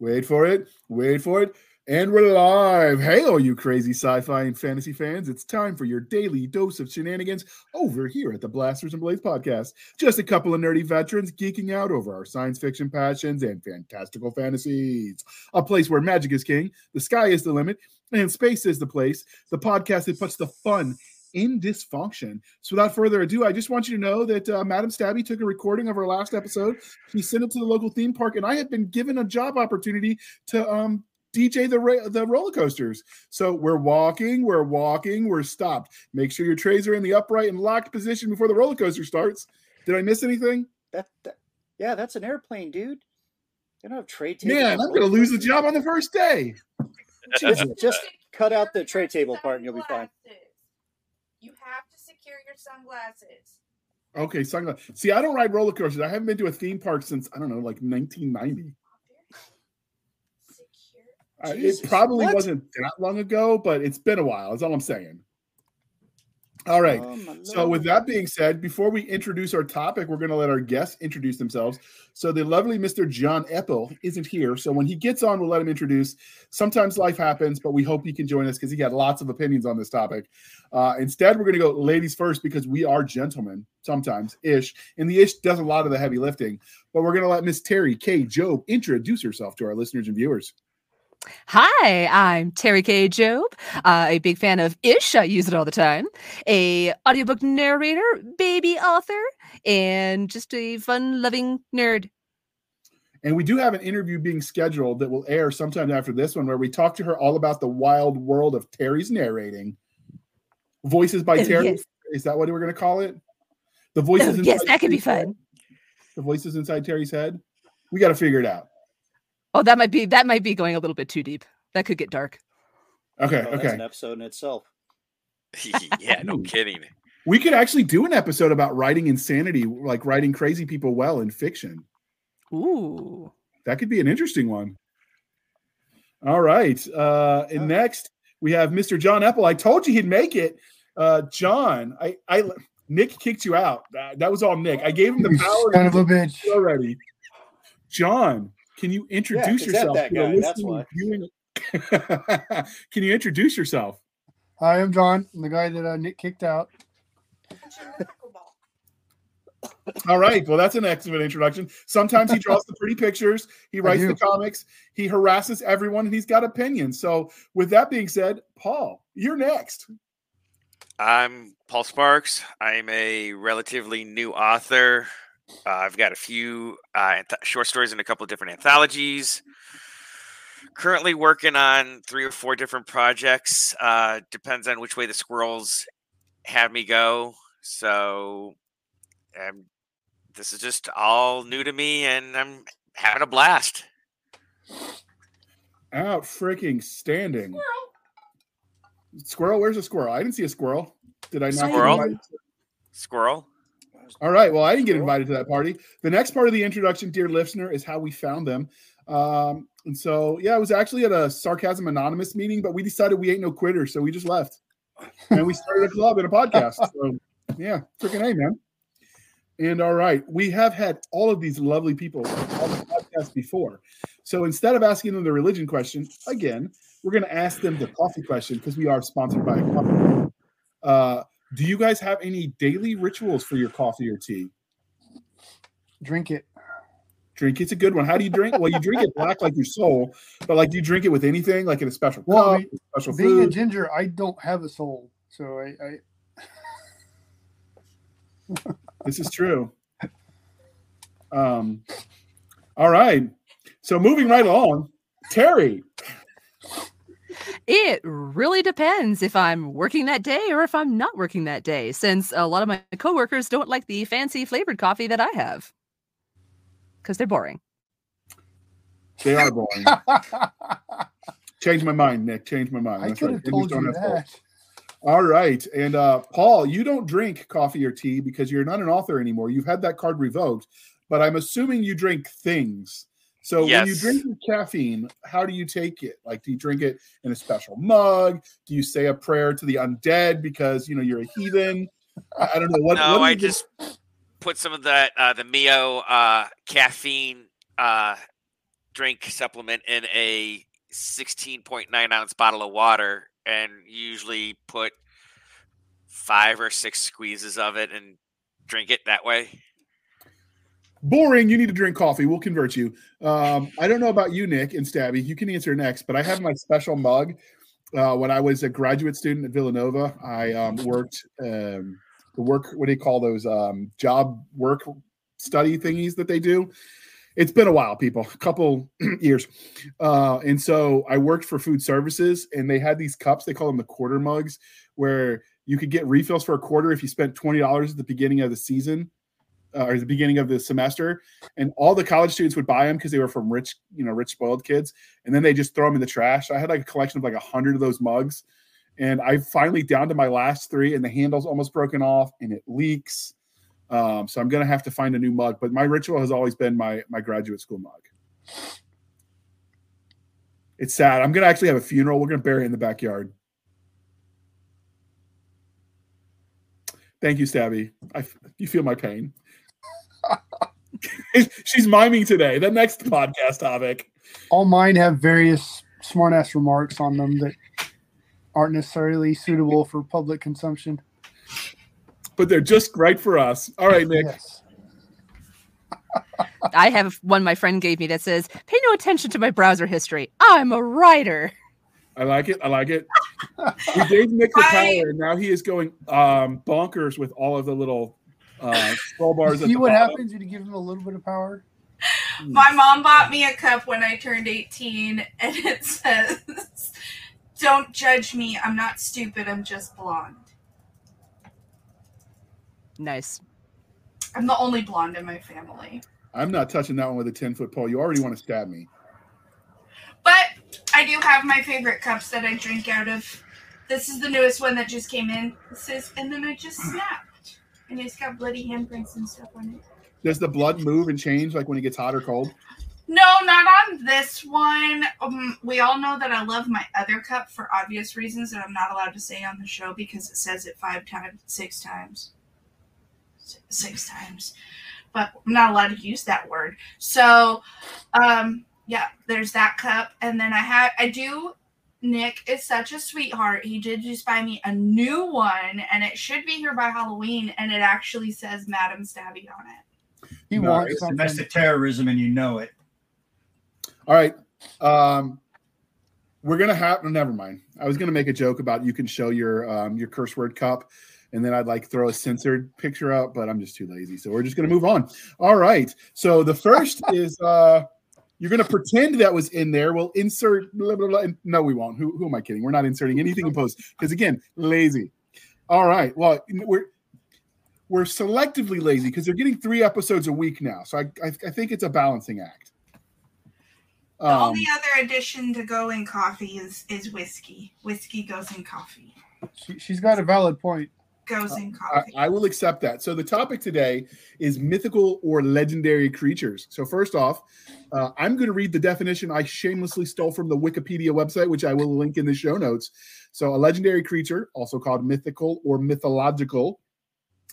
Wait for it. Wait for it. And we're live. Hey, all you crazy sci fi and fantasy fans. It's time for your daily dose of shenanigans over here at the Blasters and Blades podcast. Just a couple of nerdy veterans geeking out over our science fiction passions and fantastical fantasies. A place where magic is king, the sky is the limit, and space is the place. The podcast that puts the fun in dysfunction. So, without further ado, I just want you to know that uh, Madam Stabby took a recording of our last episode. She sent it to the local theme park, and I have been given a job opportunity to um, DJ the ra- the roller coasters. So we're walking, we're walking, we're stopped. Make sure your trays are in the upright and locked position before the roller coaster starts. Did I miss anything? That, that yeah, that's an airplane, dude. You don't have tray table. Man, I'm gonna lose the job on the first day. just, just cut out the tray table part and you'll be fine. You have to secure your sunglasses. Okay, sunglasses. See, I don't ride roller coasters. I haven't been to a theme park since I don't know, like 1990. Uh, it probably what? wasn't that long ago, but it's been a while. That's all I'm saying. All right. Oh, so, with that being said, before we introduce our topic, we're going to let our guests introduce themselves. So, the lovely Mr. John Epple isn't here. So, when he gets on, we'll let him introduce. Sometimes life happens, but we hope he can join us because he got lots of opinions on this topic. Uh, instead, we're going to go ladies first because we are gentlemen sometimes ish. And the ish does a lot of the heavy lifting. But we're going to let Miss Terry K. Job introduce herself to our listeners and viewers. Hi, I'm Terry K. Job, uh, a big fan of Ish. I use it all the time. A audiobook narrator, baby author, and just a fun-loving nerd. And we do have an interview being scheduled that will air sometime after this one, where we talk to her all about the wild world of Terry's narrating. Voices by Terry. Yes. Is that what we're going to call it? The voices. Oh, yes, that could be fun. Head? The voices inside Terry's head. We got to figure it out. Oh, that might be that might be going a little bit too deep. That could get dark. Okay, oh, okay. an episode in itself. yeah, no kidding. We could actually do an episode about writing insanity, like writing crazy people well in fiction. Ooh. That could be an interesting one. All right. Uh and next we have Mr. John Apple. I told you he'd make it. Uh John, I I Nick kicked you out. That, that was all Nick. I gave him the power kind of a bitch already. John, can you introduce yeah, yourself? That, that guy, that's why. Can you introduce yourself? Hi, I'm John. I'm the guy that uh, Nick kicked out. All right. Well, that's an excellent introduction. Sometimes he draws the pretty pictures, he writes the comics, he harasses everyone, and he's got opinions. So, with that being said, Paul, you're next. I'm Paul Sparks. I'm a relatively new author. Uh, I've got a few uh, short stories in a couple of different anthologies. Currently working on three or four different projects. Uh, depends on which way the squirrels have me go. So, um, this is just all new to me, and I'm having a blast. Out freaking standing. Squirrel. squirrel. Where's a squirrel? I didn't see a squirrel. Did I not? Squirrel. Squirrel. All right. Well, I didn't get invited to that party. The next part of the introduction, dear listener, is how we found them. Um, and so, yeah, it was actually at a Sarcasm Anonymous meeting, but we decided we ain't no quitters. So we just left and we started a club and a podcast. So, yeah, freaking A, man. And all right, we have had all of these lovely people on the podcast before. So instead of asking them the religion question, again, we're going to ask them the coffee question because we are sponsored by a coffee. Uh, do you guys have any daily rituals for your coffee or tea? Drink it. Drink it's a good one. How do you drink? Well, you drink it black like your soul, but like do you drink it with anything, like in a special well, cup, I mean, special being food? a ginger, I don't have a soul, so I. I... this is true. Um. All right. So moving right along, Terry. It really depends if I'm working that day or if I'm not working that day, since a lot of my coworkers don't like the fancy flavored coffee that I have because they're boring. They are boring. Change my mind, Nick. Change my mind. I could have right. told you that. All right. And uh, Paul, you don't drink coffee or tea because you're not an author anymore. You've had that card revoked, but I'm assuming you drink things. So yes. when you drink your caffeine, how do you take it? Like, do you drink it in a special mug? Do you say a prayer to the undead because you know you're a heathen? I, I don't know what. No, what I just put some of that uh, the Mio uh, caffeine uh, drink supplement in a 16.9 ounce bottle of water and usually put five or six squeezes of it and drink it that way. Boring. You need to drink coffee. We'll convert you. Um, I don't know about you, Nick and Stabby. You can answer next, but I have my special mug. Uh, when I was a graduate student at Villanova, I um, worked um, the work. What do you call those um, job work study thingies that they do? It's been a while, people, a couple years, uh, and so I worked for food services, and they had these cups. They call them the quarter mugs, where you could get refills for a quarter if you spent twenty dollars at the beginning of the season uh, or the beginning of the semester, and all the college students would buy them because they were from rich, you know, rich spoiled kids, and then they just throw them in the trash. I had like a collection of like a hundred of those mugs, and I finally down to my last three, and the handle's almost broken off, and it leaks. Um, so I'm gonna have to find a new mug. But my ritual has always been my my graduate school mug. It's sad. I'm gonna actually have a funeral. We're gonna bury it in the backyard. Thank you, Stabby. I you feel my pain. She's miming today. The next podcast topic. All mine have various smart ass remarks on them that aren't necessarily suitable for public consumption. But they're just right for us. All right, Nick. Yes. I have one my friend gave me that says, "Pay no attention to my browser history. I'm a writer." I like it. I like it. We gave Nick the I- power, and now he is going um, bonkers with all of the little uh, scroll bars. at See the what bottom. happens when you give them a little bit of power? My mom bought me a cup when I turned 18, and it says, Don't judge me. I'm not stupid. I'm just blonde. Nice. I'm the only blonde in my family. I'm not touching that one with a 10 foot pole. You already want to stab me. But I do have my favorite cups that I drink out of. This is the newest one that just came in. It says, and then I just snapped. And it's got bloody handprints and stuff on it. Does the blood move and change like when it gets hot or cold? No, not on this one. Um, we all know that I love my other cup for obvious reasons that I'm not allowed to say on the show because it says it five times, six times, six times. But I'm not allowed to use that word. So, um, yeah, there's that cup, and then I have, I do. Nick is such a sweetheart. He did just buy me a new one, and it should be here by Halloween. And it actually says Madam Stabby on it. He Nice. wants something. Domestic terrorism, and you know it. All right. Um, we're gonna have. Never mind. I was gonna make a joke about you can show your um, your curse word cup, and then I'd like throw a censored picture out, but I'm just too lazy. So we're just gonna move on. All right. So the first is uh, you're gonna pretend that was in there. We'll insert. Blah, blah, blah. No, we won't. Who, who am I kidding? We're not inserting anything in post because again, lazy. All right. Well, we're we're selectively lazy because they're getting three episodes a week now. So I I, I think it's a balancing act. The Um, only other addition to go in coffee is is whiskey. Whiskey goes in coffee. She, she's got a valid point. Goes in I. I will accept that. So the topic today is mythical or legendary creatures. So first off, uh, I'm going to read the definition I shamelessly stole from the Wikipedia website, which I will link in the show notes. So a legendary creature, also called mythical or mythological,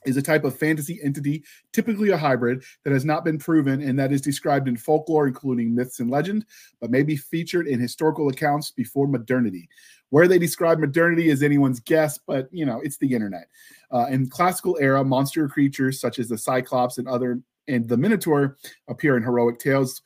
is a type of fantasy entity, typically a hybrid, that has not been proven and that is described in folklore, including myths and legend, but may be featured in historical accounts before modernity. Where they describe modernity is anyone's guess, but you know, it's the internet. Uh, in classical era, monster creatures such as the Cyclops and other and the Minotaur appear in heroic tales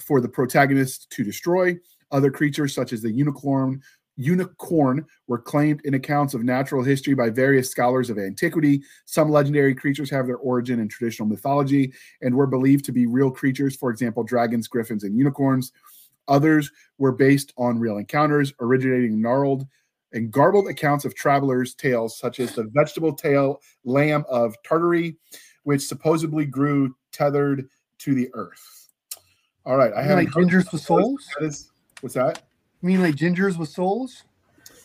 for the protagonist to destroy. Other creatures such as the unicorn unicorn were claimed in accounts of natural history by various scholars of antiquity. Some legendary creatures have their origin in traditional mythology and were believed to be real creatures, for example, dragons, griffins, and unicorns. Others were based on real encounters, originating gnarled and garbled accounts of travelers' tales, such as the vegetable tail lamb of Tartary, which supposedly grew tethered to the earth. All right, I have mean like gingers with souls? That is, what's that? You mean like gingers with souls?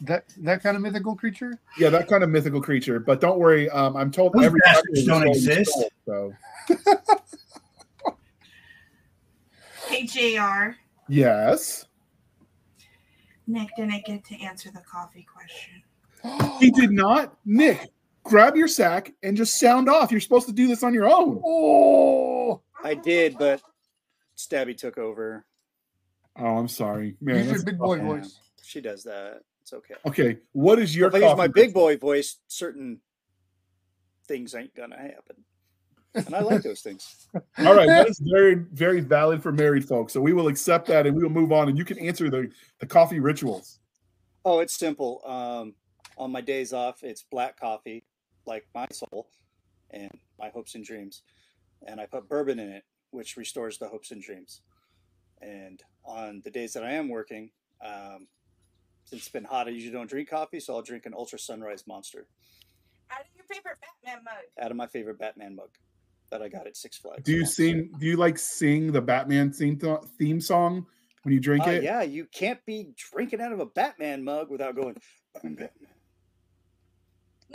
That that kind of mythical creature? Yeah, that kind of mythical creature. But don't worry, um, I'm told Those every creature don't is sold in exist. soul, So Hey JR, yes, Nick didn't get to answer the coffee question. he did not. Nick, grab your sack and just sound off. You're supposed to do this on your own. Oh, I did, but Stabby took over. Oh, I'm sorry, man. Use your big tough. boy Yeah. voice. She does that. It's okay. Okay, what is your? if I use my coffee big boy voice, certain things ain't gonna happen, and I like those things. All right, that is very, very valid for married folks. So we will accept that, and we will move on. And you can answer the the coffee rituals. Oh, it's simple. Um, on my days off, it's black coffee, like my soul, and my hopes and dreams, and I put bourbon in it, which restores the hopes and dreams. And on the days that I am working, um, since it's been hot, I usually don't drink coffee, so I'll drink an Ultra Sunrise Monster Out of your favorite Batman mug. out of my favorite Batman mug that I got at Six Flags. Do you Yeah. sing? Do you like sing the Batman theme th- theme song when you drink Uh, it? yeah, you can't be drinking out of a Batman mug without going. I'm Batman.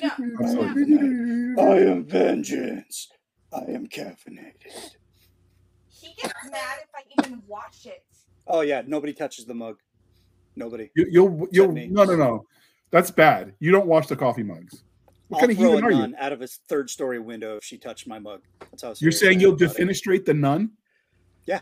No. I'm sorry. I am vengeance. I am caffeinated. He gets mad if I even wash it. Oh yeah, nobody touches the mug. Nobody. You, you'll you'll no no no. That's bad. You don't wash the coffee mugs. What I'll kind of human a are nun you? out of a third story window if she touched my mug. That's how. You're saying you'll am about it. defenestrate the nun? Yeah.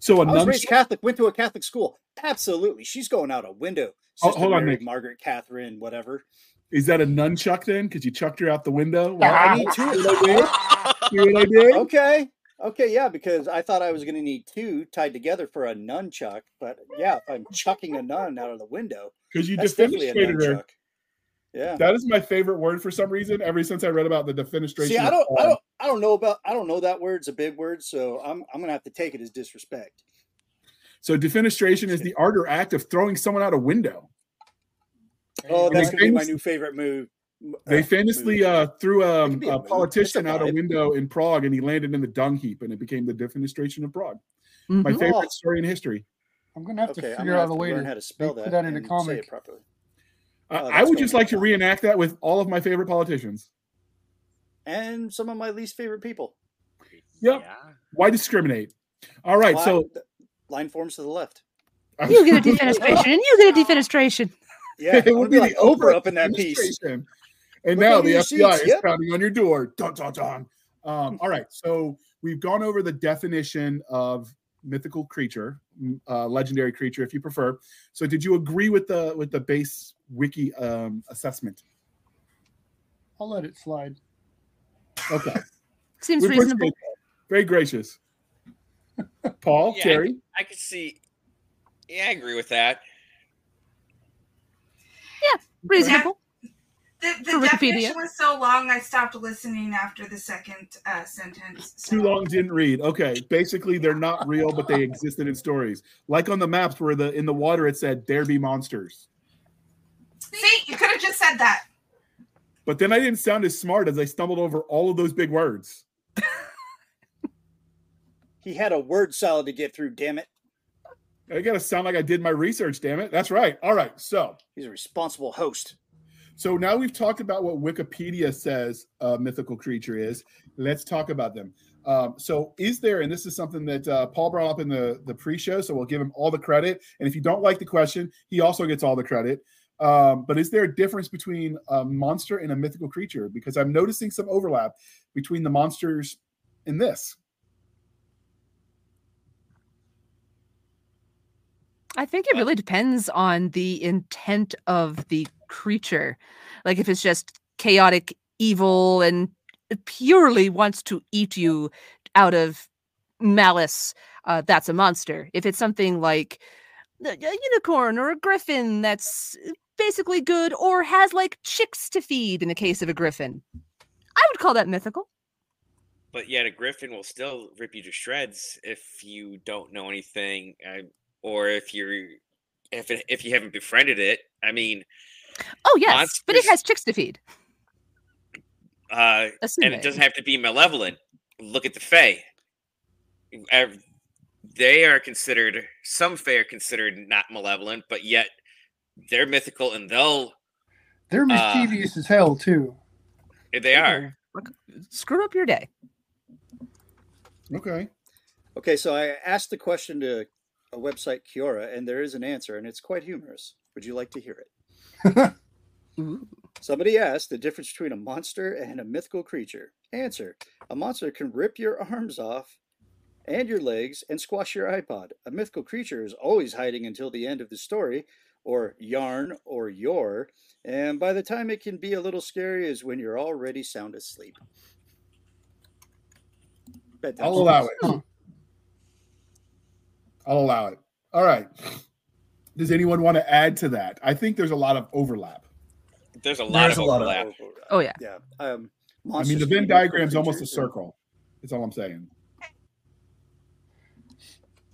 So a I was nun. raised Catholic. Went to a Catholic school. Absolutely, she's going out a window. Oh, Sister hold on, Mary, Nick. Margaret, Catherine, whatever. Is that a nun nunchuck then? Because you chucked her out the window? Yeah, I need two. See what I did? What I did? Okay. Okay, yeah, because I thought I was going to need two tied together for a nunchuck, but yeah, if I'm chucking a nun out of the window, Because you that's definitely a defenestrated her. Nunchuck. Yeah. That is my favorite word for some reason. Ever since I read about the defenestration. See, I don't, I don't, I don't know about, I don't know that word. It's a big word, so I'm, I'm gonna have to take it as disrespect. So defenestration is the art or act of throwing someone out a window. Oh, And that's gonna be my new favorite move. They uh, famously uh, threw um, a a politician out a window in Prague, and he landed in the dung heap, and it became the defenestration of Prague. My Mhm. favorite story in history. I'm gonna have Okay, to figure out have a to way learn to how to spell put that, that in a and say comic. properly. I- Oh, I would just like to reenact that with all of my favorite politicians. And some of my least favorite people. Yep. Yeah. Why discriminate? All right, Line- so line forms to the left. You get a defenestration, and you get a defenestration. Yeah, it would to be like the Oprah up in that piece. And Look now the FBI seats, is yep. pounding on your door. Dun, dun, dun. Um, all right, so we've gone over the definition of mythical creature, uh, legendary creature, if you prefer. So, did you agree with the with the base wiki um, assessment? I'll let it slide. Okay, Seems We appreciate reasonable. that. Very gracious. Paul, Yeah, I Terry, I could see. Yeah, I agree with that. Yeah, reasonable. The, the For Wikipedia. definition was so long, I stopped listening after the second uh, sentence. So. too long didn't read. Okay, basically they're not real, but they existed in stories. Like on the maps where the in the water it said there be monsters. See, you could have just said that. But then I didn't sound as smart as I stumbled over all of those big words. He had a word salad to get through. Damn it, I gotta sound like I did my research, damn it. That's right. All right. So he's a responsible host. So now we've talked about what Wikipedia says a mythical creature is. Let's talk about them. Um, so is there, and this is something that uh, Paul brought up in the, the pre-show, so we'll give him all the credit. And if you don't like the question, he also gets all the credit. Um, but is there a difference between a monster and a mythical creature? Because I'm noticing some overlap between the monsters in this. I think it really depends on the intent of the creature. Like if it's just chaotic evil and purely wants to eat you out of malice, uh, that's a monster. If it's something like a a unicorn or a griffin that's basically good or has like chicks to feed in the case of a griffin, I would call that mythical. But yet, a griffin will still rip you to shreds if you don't know anything, uh, or if you're if it, if you haven't befriended it. I mean, Oh yes, but it has chicks to feed. uh, and it doesn't have to be malevolent. Look at the Fae. They are considered some Fae are considered not malevolent, but yet they're mythical and they'll They're Uh, mischievous as hell too. they are. Screw up your day. Okay. Okay, so I asked the question to a website Quora, and there is an answer, and it's quite humorous. Would you like to hear it? Somebody asked the difference between a monster and a mythical creature. Answer: A monster can rip your arms off and your legs and squash your iPod. A mythical creature is always hiding until the end of the story, or yarn, or your, and by the time it can be a little scary is when you're already sound asleep. Bedtime I'll allow it. I'll allow it. All right. Does anyone want to add to that? I think there's a lot of overlap. There's a lot There's of a lot of overlap. Oh yeah. Yeah. Um, I mean, the Venn can be diagram's almost a circle. That's all I'm saying.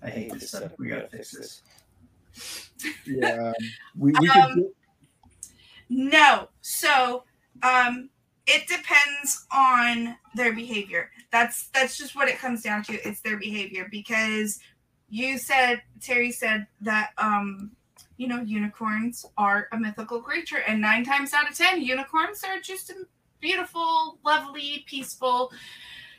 I hate this stuff. We gotta fix this. Yeah. We, we Um, could, No. So, um, it depends on their behavior. That's that's just what it comes down to. It's their behavior because you said Terry said that um, you know, unicorns are a mythical creature, and nine times out of ten, unicorns are just a beautiful, lovely, peaceful,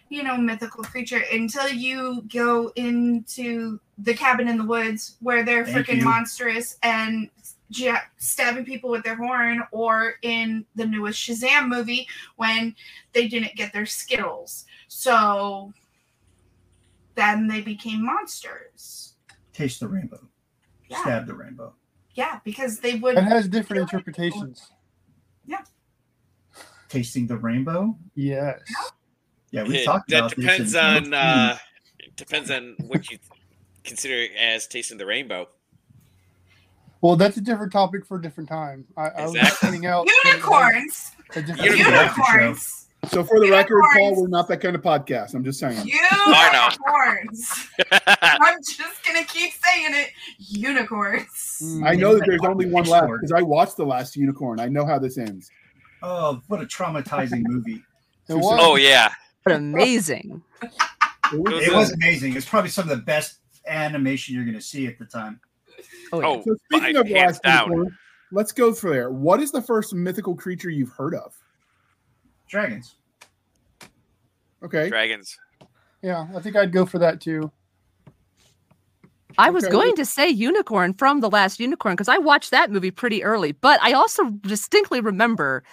you know, mythical creature until you go into the cabin in the woods where they're freaking monstrous and ja- stabbing people with their horn, or in the newest Shazam movie when they didn't get their Skittles. So then they became monsters. Taste the rainbow. Yeah. Stab the rainbow. Yeah, because they would. It has different interpretations. Yeah. Tasting the rainbow. Yes. Yeah, we It- talked that about depends this. in- on uh, it depends on what you consider as tasting the rainbow. Well, that's a different topic for a different time. I, I was just Exactly. pointing out that it has Unicorns! a different- Unicorn. Unicorns! So for the record, Paul, we're not that kind of podcast. I'm just saying. Unicorns! I'm just gonna keep saying it. Unicorns. Mm. I know that there's only one left because I watched the last unicorn. I know how this ends. Oh, what a traumatizing movie! Was. oh yeah, But amazing. It was- Goes It was amazing. It's probably some of the best animation you're going to see at the time. Oh, yeah. oh, So speaking of the last down. unicorn, let's go for there. What is the first mythical creature you've heard of? Dragons. Okay. dragons. Yeah, I think I'd go for that too. I was Okay. going to say unicorn from the last unicorn because I watched that movie pretty early, but I also distinctly remember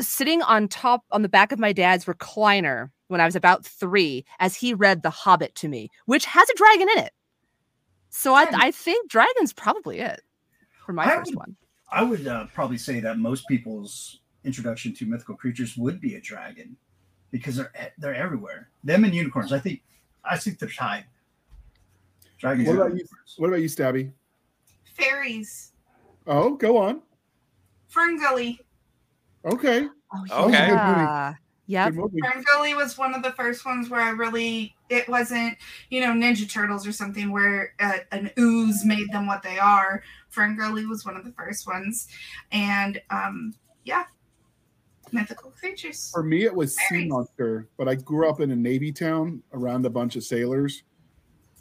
sitting on top on the back of my dad's recliner when I was about three as he read The Hobbit to me, which has a dragon in it. So I, I think dragon's probably it for my I first would- one. I would uh, probably say that most people's introduction to mythical creatures would be a dragon because they're they're everywhere. Them and unicorns. I think I think they're tied. Dragons. What and about you? What about you, Stabby? Fairies. Oh, go on. Ferngully. Okay. Oh, Okay. That was a good movie. yeah. Yep. Ferngully was one of the first ones where I really, it wasn't, you know, Ninja Turtles or something where uh, an ooze made them what they are. Ferngully was one of the first ones. And um, yeah, mythical creatures. For me, it was Sea Fairies. Monster, but I grew up in a Navy town around a bunch of sailors.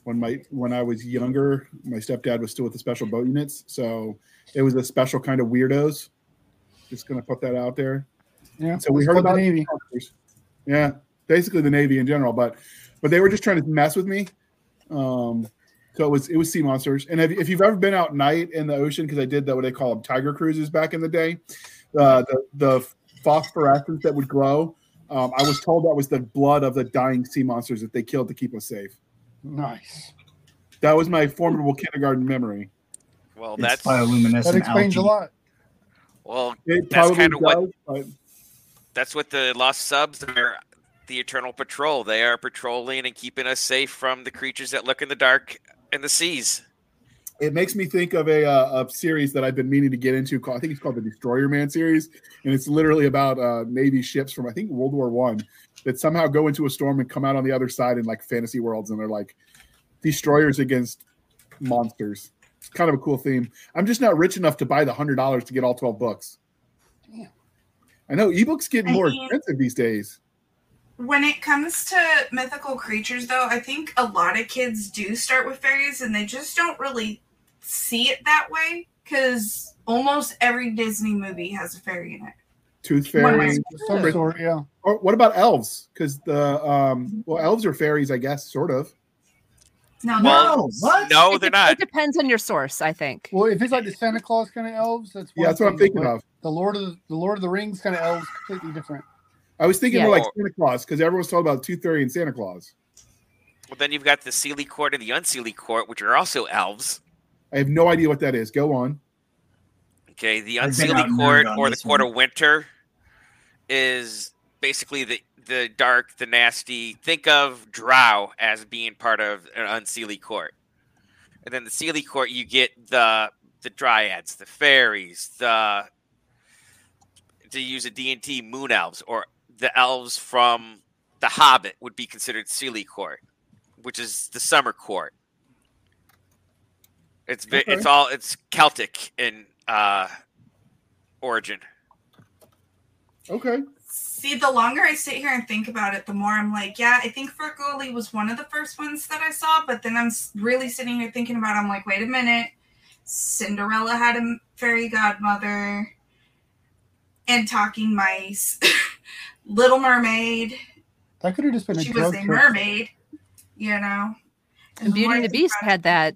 When my when I was younger, my stepdad was still with the special boat units, so it was a special kind of weirdos. Just gonna put that out there. Yeah. So we heard call the about Navy. monsters. Yeah, basically the Navy in general, but but they were just trying to mess with me. Um, so it was it was sea monsters. And if, if you've ever been out night in the ocean, because I did that what they call them tiger cruises back in the day, uh, the the phosphorescence that would glow. Um, I was told that was the blood of the dying sea monsters that they killed to keep us safe. Nice. That was my formidable kindergarten memory. Well, It's that's bioluminescent That explains a algae. lot. well, It That's kinda what- but that's what the lost subs are. The Eternal Patrol. They are patrolling and keeping us safe from the creatures that look in the dark in the seas. It makes me think of a, uh, a series that I've been meaning to get into. Called, I think it's called the Destroyer Man series, and it's literally about uh, Navy ships from I think World War One that somehow go into a storm and come out on the other side in like fantasy worlds, and they're like destroyers against monsters. It's kind of a cool theme. I'm just not rich enough to buy the hundred dollars to get all twelve books. Damn. I know ebooks I more mean- expensive these days. When it comes to mythical creatures, though, I think a lot of kids do start with fairies and they just don't really see it that way because almost every Disney movie has a fairy in it. Tooth fairy. Some Yeah. sort, yeah. Or what about elves? Because the um, well, elves are fairies, I guess, sort of. No, Well, No, what? No, It they're de- not. It depends on your source, I think. Well, if it's like the Santa Claus kind of elves, that's Yeah, that's what I'm thinking but of. The Lord of the, the Lord of the Rings kind of elves, completely different. I was thinking Yeah. more like Santa Claus because everyone's talking about Tooth Fairy and Santa Claus. Well, then you've got the Seelie Court and the Unseelie Court, which are also elves. I have no idea what that is. Go on. Okay, the I've Unseelie Court or the Court one. of Winter is basically the the dark, the nasty. Think of Drow as being part of an Unseelie Court, and then the Seelie Court you get the the Dryads, the fairies, the to use a D and T Moon Elves or the elves from the Hobbit would be considered Seelie Court, which is the Summer Court. It's Okay. it's all it's Celtic in uh, origin. Okay. See, the longer I sit here and think about it, the more I'm like, yeah, I think Ferngully was one of the first ones that I saw. But then I'm really sitting here thinking about, it, I'm like, wait a minute, Cinderella had a fairy godmother, and talking mice, Little Mermaid. That could have just been a She was a mermaid, you know. And Beauty and the Beast had that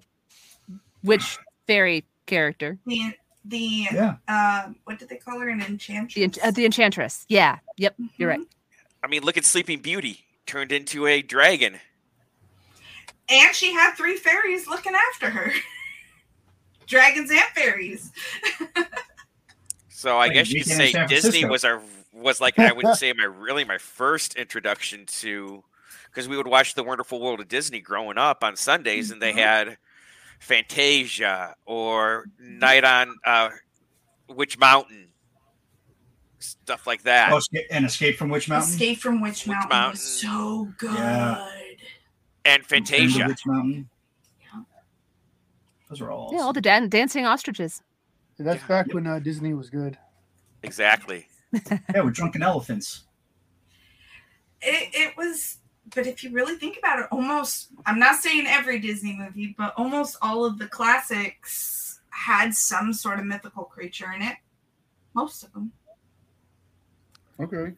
witch fairy character, the the Yeah. uh, what did they call her? An the, enchantress. ench- uh, the Enchantress. Yeah, yep, you're right. I mean, look at Sleeping Beauty turned into a dragon. And she had three fairies looking after her. Dragons and fairies. So I Like guess you could say Disney was our was like I would say my really my first introduction to because we would watch the Wonderful World of Disney growing up on Sundays, and they had Fantasia or Night on uh, Witch Mountain, stuff like that. Oh, and Escape from Witch Mountain. Escape from Witch Witch Mountain, Mountain. was so good. Yeah. and Return to Fantasia. Witch Mountain. Yeah. Those are all. Yeah, all the dan- dancing ostriches. That's Yeah. back when uh, Disney was good. Exactly. yeah, with drunken elephants. It, it was, but if you really think about it, almost, I'm not saying every Disney movie, but almost all of the classics had some sort of mythical creature in it. Most of them. Okay.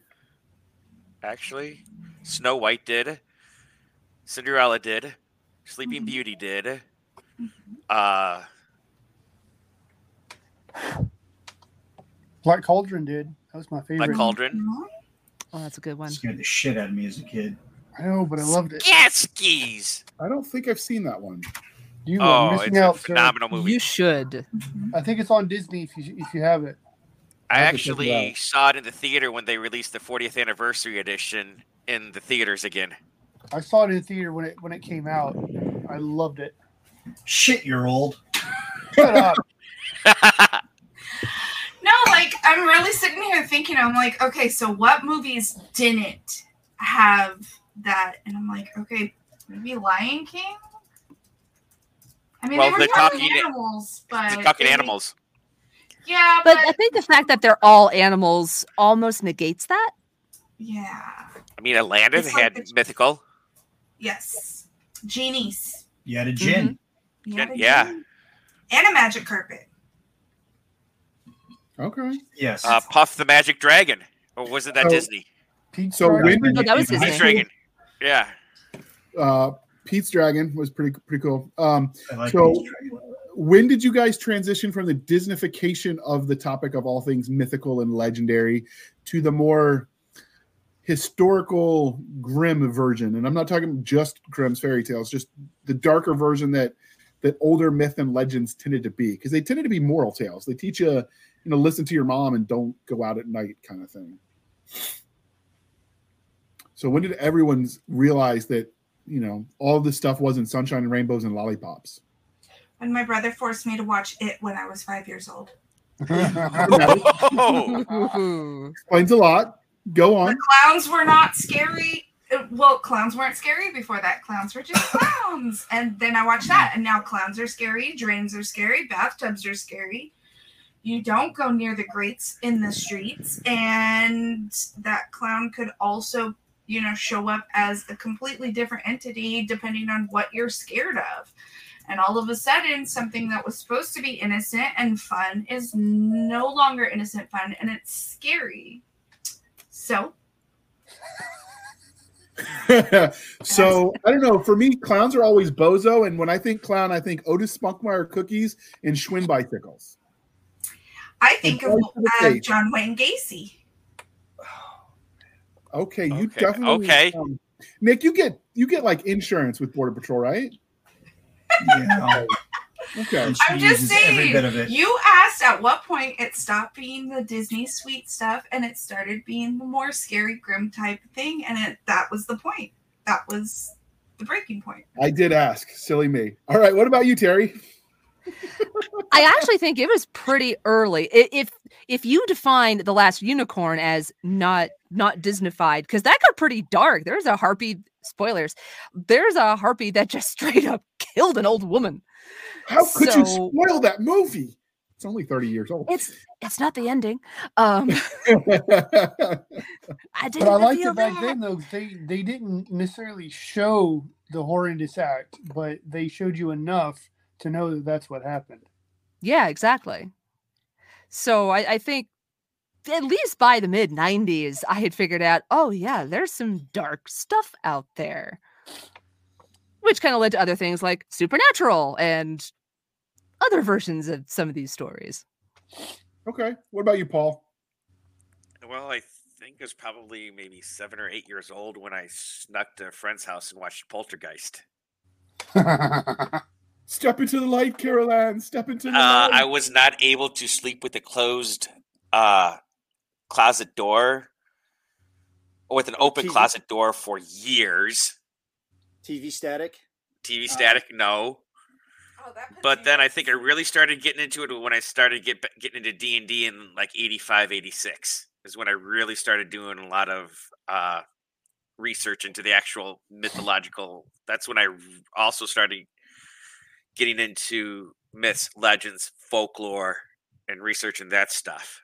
Actually, Snow White did. Cinderella did. Sleeping Mhm. Beauty did. Uh, Black Cauldron did. That was my favorite. Black Cauldron. Mhm. Oh, that's a good one. Scared the shit out of me as a kid. I know, but I loved it. Gas skis. I don't think I've seen that one. You are Oh, missing it's a out, sir. phenomenal movie. You should. I think it's on Disney if you if you have it. I I have to check it actually saw it in the theater when they released the 40th anniversary edition in the theaters again. I saw it in the theater when it when it came out. I loved it. Shit, you're old. Shut up. No, like, I'm really sitting here thinking, I'm like, okay, so what movies didn't have that? And I'm like, okay, maybe Lion King? I mean, Well, they were they're talking, talking- animals, but. They're talking they- animals. Yeah, But but. I think the fact that they're all animals almost negates that. yeah. I mean, Aladdin It's like had the- mythical. Yes. Genies. You had a gin. You Yeah, had a yeah. genie. And a magic carpet. Okay. Yes. Uh, Puff the Magic Dragon. Or was it that So- Disney? Pete So Dragon. when did No, that was High Disney. Pete's? Dragon. Yeah. uh Pete's Dragon was pretty pretty cool. Um I like so- when did you guys transition from the Disneyfication of the topic of all things mythical and legendary to the more historical grim version? And I'm not talking just Grimm's fairy tales, just the darker version that that older myth and legends tended to be because they tended to be moral tales. They teach you, you know, listen to your mom and don't go out at night kind of thing. So when did everyone realize that, you know, all this stuff wasn't sunshine and rainbows and lollipops? When my brother forced me to watch it when I was five years old. Explains a lot. Go on. The clowns were not scary. Well, clowns weren't scary before that. Clowns were just clowns. And then I watched that, and now clowns are scary, drains are scary, bathtubs are scary. You don't go near the grates in the streets, and that clown could also, you know, show up as a completely different entity depending on what you're scared of. And all of a sudden, something that was supposed to be innocent and fun is no longer innocent fun, and it's scary. So, so I don't know. For me, clowns are always bozo, and when I think clown, I think Otis Spunkmeyer cookies and Schwinn bicycles. I think of Right to the uh. John Wayne Gacy. Okay, you Okay, definitely okay. um, Nick, you get you get like insurance with Border Patrol, right? Yeah. Okay. I'm just saying. bit of it. You asked at what point it stopped being the Disney sweet stuff and it started being the more scary, grim type thing, and it that was the point. That was the breaking point. I did ask. Silly me. All right. What about you, Terry? I actually think it was pretty early. If if you define the last unicorn as not not Disneyfied, because that got pretty dark. There's a harpy. Spoilers. There's a harpy that just straight up killed an old woman. How could you spoil that movie? It's only 30 years old. It's it's not the ending. Um, I didn't But I liked reveal it back that. then though. They they didn't necessarily show the horrendous act, but they showed you enough to know that that's what happened. Yeah, exactly. So I, I think at least by the mid 90s, I had figured out, oh, yeah, there's some dark stuff out there. Which kind of led to other things like Supernatural and other versions of some of these stories. okay. What about you, Paul? Well, I think I was probably maybe seven or eight years old when I snuck to a friend's house and watched Poltergeist. Step into the light, Carol Anne. Step into the Uh, light. I was not able to sleep with a closed uh, closet door or with an open TV. closet door for years. TV static. TV Uh, static, no. Oh, But then I think I really started getting into it when I started get, getting into D and D in like 85, 86 is when I really started doing a lot of uh, research into the actual mythological. That's when I also started getting into myths, legends, folklore, and researching that stuff.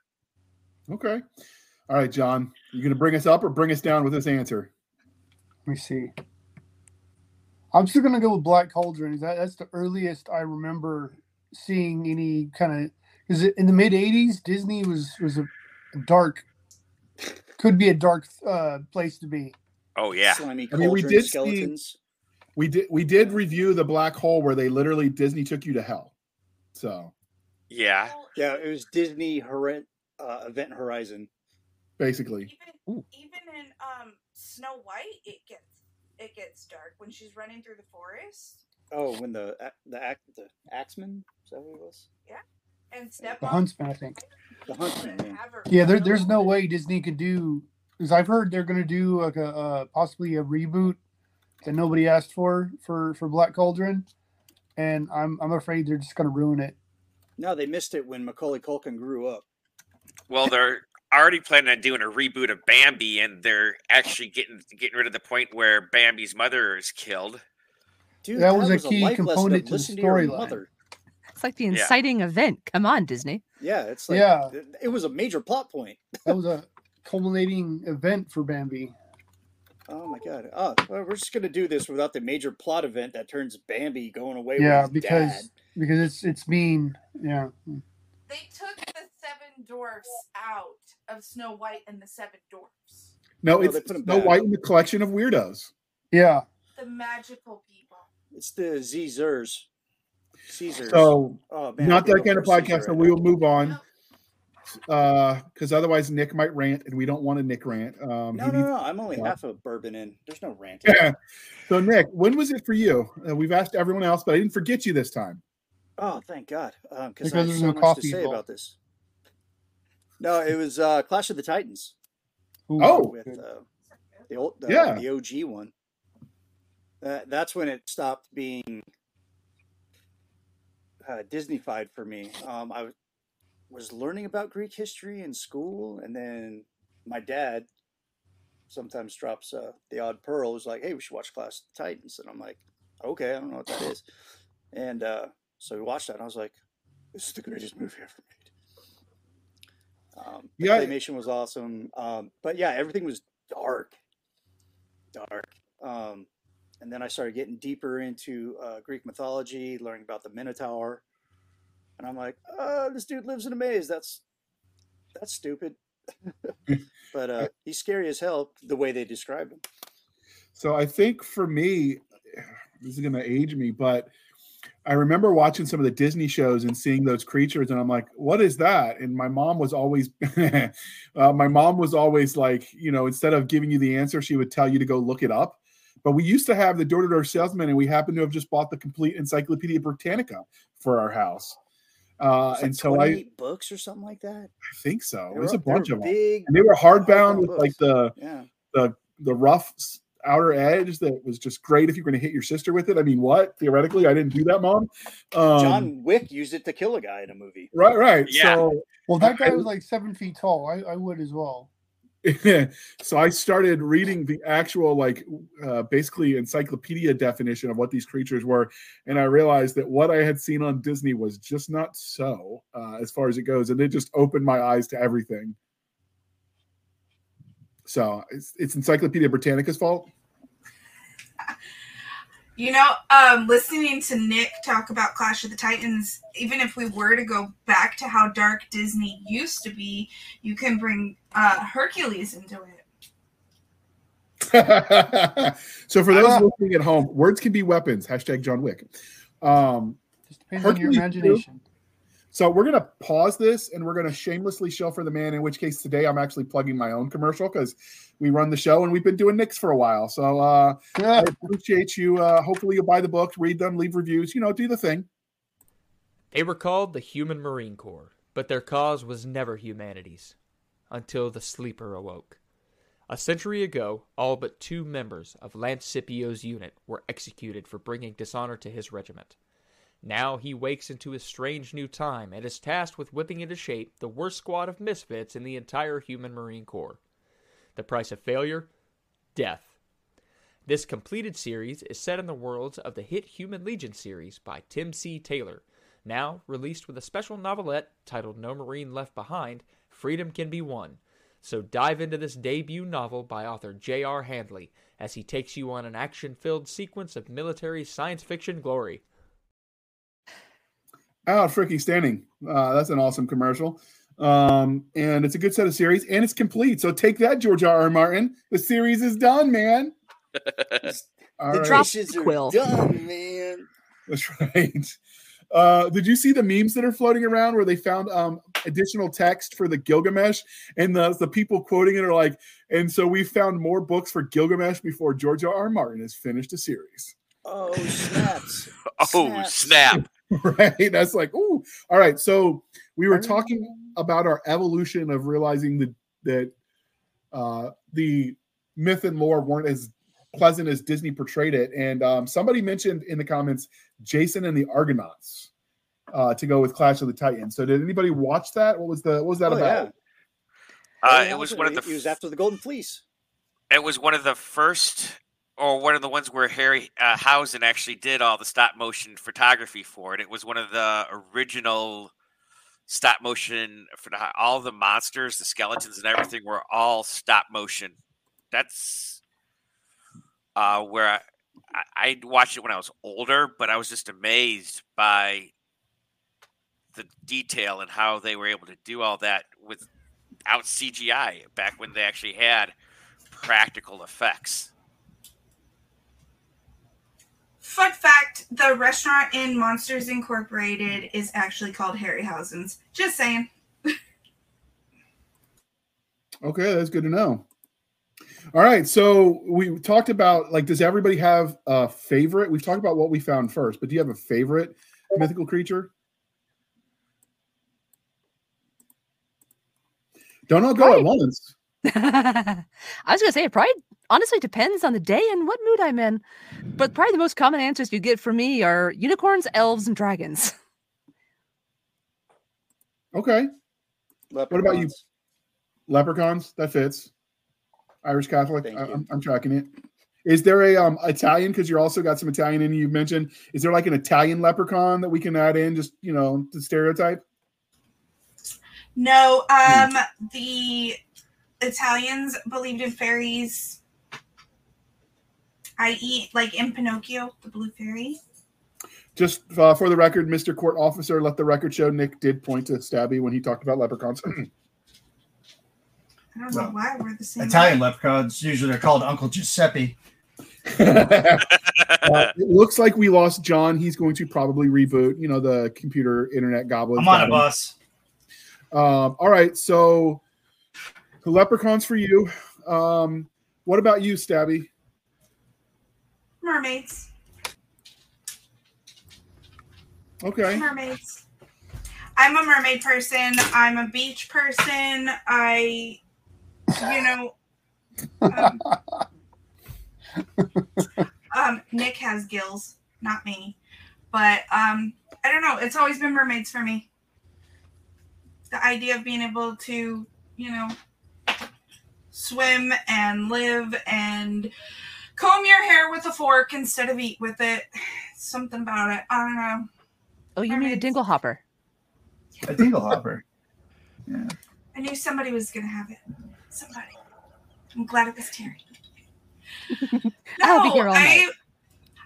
okay. All right, John. You going to bring us up or bring us down with this answer? Let me see. I'm still gonna go with Black Cauldron. That that's the earliest I remember seeing any kind of because in the mid '80s Disney was was a dark, could be a dark uh, place to be. Oh yeah, Slimy I mean, we cauldron did see- skeletons. We did we did review the black hole where they literally Disney took you to hell. So yeah. Yeah, it was Disney Hor- uh, Event Horizon. basically. even even in um Snow White, it gets it gets dark when she's running through the forest. Oh, when the a- the act the Axeman is that what it was? Yeah, and step The Huntsman, I think. The Huntsman. Yeah. Yeah, there, there's no way Disney could do because I've heard they're gonna do like a uh, possibly a reboot that nobody asked for for for Black Cauldron, and I'm I'm afraid they're just gonna ruin it. No, they missed it when Macaulay Culkin grew up. Well, they're already planning on doing a reboot of Bambi, and they're actually getting getting rid of the point where Bambi's mother is killed. Dude, That was a key life component to the listen storyline. mother. It's like the Yeah. inciting event. Come on, Disney. Yeah, it's like Yeah. it, it was a major plot point. That was a culminating event for Bambi. Oh my god. Oh, well, we're just gonna do this without the major plot event that turns Bambi going away Yeah, with his because dad. because it's it's mean. Yeah. They took the seven dwarfs out of Snow White and the seven dwarfs. No, No, it's they Snow back. White in the collection of weirdos. Yeah. The magical people. It's the Caesars. Caesars. So oh, man, not that kind of for Caesar podcast. So we will move on. Uh, because otherwise Nick might rant, and we don't want a Nick rant. Um, No, no, needs- no. I'm only Yeah. half a bourbon in. There's no ranting. so Nick, when was it for you? Uh, we've asked everyone else, but I didn't forget you this time. Oh, thank God. Because I have there's so no much coffee to say involved. about this. No, it was uh, Clash of the Titans Ooh, Oh. with uh, the old, the, Yeah. the OG one. That that's when it stopped being uh, Disneyfied for me. Um, I w- was learning about Greek history in school, and then my dad sometimes drops uh, the odd pearl. Who's like, "Hey, we should watch Clash of the Titans," and I'm like, "Okay, I don't know what that is." And uh, so we watched that, and I was like, "This is the greatest movie ever made." Um, the Yeah. claymation was awesome, um, but yeah, everything was dark, dark. Um, and then I started getting deeper into uh, Greek mythology, learning about the Minotaur, and I'm like, "Oh, this dude lives in a maze. That's that's stupid." but uh, he's scary as hell the way they describe him. So I think for me, this is going to age me, but I remember watching some of the Disney shows and seeing those creatures, and I'm like, "What is that?" And my mom was always, uh, my mom was always like, you know, instead of giving you the answer, she would tell you to go look it up. but we used to have the door to door salesman, and we happened to have just bought the complete Encyclopedia Britannica for our house. Uh, like and so I, 28 books or something like that. I think so. They It was were- a bunch they were of them, big. and they were hardbound hardbound with like the Yeah. the the rough outer edge that was just great if you're going to hit your sister with it. I mean, what theoretically? I didn't do that, mom. Um, John Wick used it to kill a guy in a movie. Right, right. Yeah. So Well, that I- guy was like seven feet tall. I, I would as well. so I started reading the actual, like, uh, basically encyclopedia definition of what these creatures were, and I realized that what I had seen on Disney was just not so, uh, as far as it goes, and it just opened my eyes to everything. So it's, it's Encyclopedia Britannica's fault. You know, um, listening to Nick talk about Clash of the Titans, even if we were to go back to how dark Disney used to be, you can bring uh, Hercules into it. so for those listening at home, words can be weapons. Hashtag John Wick. Um, Just depends on your Hercules too? imagination. So we're gonna pause this and we're gonna shamelessly show for the man. In which case today I'm actually plugging my own commercial because we run the show and we've been doing Knicks for a while. So uh, I appreciate you. Uh, hopefully you'll buy the book, read them, leave reviews. You know, do the thing. They were called the Human Marine Corps, but their cause was never humanity's until the sleeper awoke. A century ago, all but two members of Lance Scipio's unit were executed for bringing dishonor to his regiment. Now he wakes into his strange new time and is tasked with whipping into shape the worst squad of misfits in the entire human Marine Corps. The price of failure? Death. This completed series is set in the worlds of the hit Human Legion series by Tim C. Taylor, now released with a special novelette titled No Marine Left Behind Freedom Can Be Won. So dive into this debut novel by author J.R. Handley as he takes you on an action filled sequence of military science fiction glory. Out freaking standing. Uh, that's an awesome commercial. Um, and it's a good set of series and it's complete. So take that, George R. R. Martin. The series is done, man. The right. drop dishes are quill. done, man. That's right. Uh, did you see the memes that are floating around where they found um, additional text for the Gilgamesh and the, the people quoting it are like, and so we found more books for Gilgamesh before George R. R. Martin has finished a series. Oh snaps! Oh, snap. right? That's like, ooh. All right. So we were talking about our evolution of realizing that that uh, the myth and lore weren't as pleasant as Disney portrayed it, and um, somebody mentioned in the comments Jason and the Argonauts uh, to go with Clash of the Titans. So did anybody watch that? What was the what was that Oh, about? Uh, it was one of the. It was after the Golden Fleece. It was one of the first, or one of the ones where Harry uh, Housen actually did all the stop motion photography for it. It was one of the original stop motion for all the monsters, the skeletons, and everything were all stop motion. That's uh, where I, I, I watched it when I was older, but I was just amazed by the detail and how they were able to do all that without CGI back when they actually had practical effects. Fun fact: the restaurant in Monsters Incorporated is actually called Harryhausen's. Just saying. Okay, that's good to know. All right, so we talked about like, does everybody have a favorite? We've talked about what we found first, but do you have a favorite mythical creature? Don't all go at once. I was gonna say it probably honestly depends on the day and what mood I'm in. But probably the most common answers you get from me are unicorns, elves, and dragons. Okay, What about you? Leprechauns. leprechauns that fits. Irish Catholic. Thank I, you. am I'm tracking it. Is there a um Italian? Because you also got some Italian in you. You mentioned. Is there like an Italian leprechaun that we can add in? Just you know, the stereotype. No, um, the Italians believed in fairies, i.e., like in Pinocchio, the blue fairy. Just uh, for the record, Mr. Court Officer, let the record show Nick did point to Stabby when he talked about leprechauns. I don't know Well, why we're the same. Italian leprechauns usually they're called Uncle Giuseppe. Uh, it looks like we lost John. He's going to probably reboot. You know the computer internet goblin. I'm on a bus. Um, all right, so the leprechauns for you. Um, what about you, Stabby? Mermaids. Okay. Mermaids. I'm a mermaid person. I'm a beach person. I, you know, um, um, Nick has gills, not me. But um, I don't know. It's always been mermaids for me. The idea of being able to, you know, swim and live and comb your hair with a fork instead of eat with it. Something about it. I don't know. Oh, you mean a Mermaids. dingle hopper? A dingle hopper. Yeah. I knew somebody was gonna have it. Somebody. I'm glad it was Terry. I'll be here all I.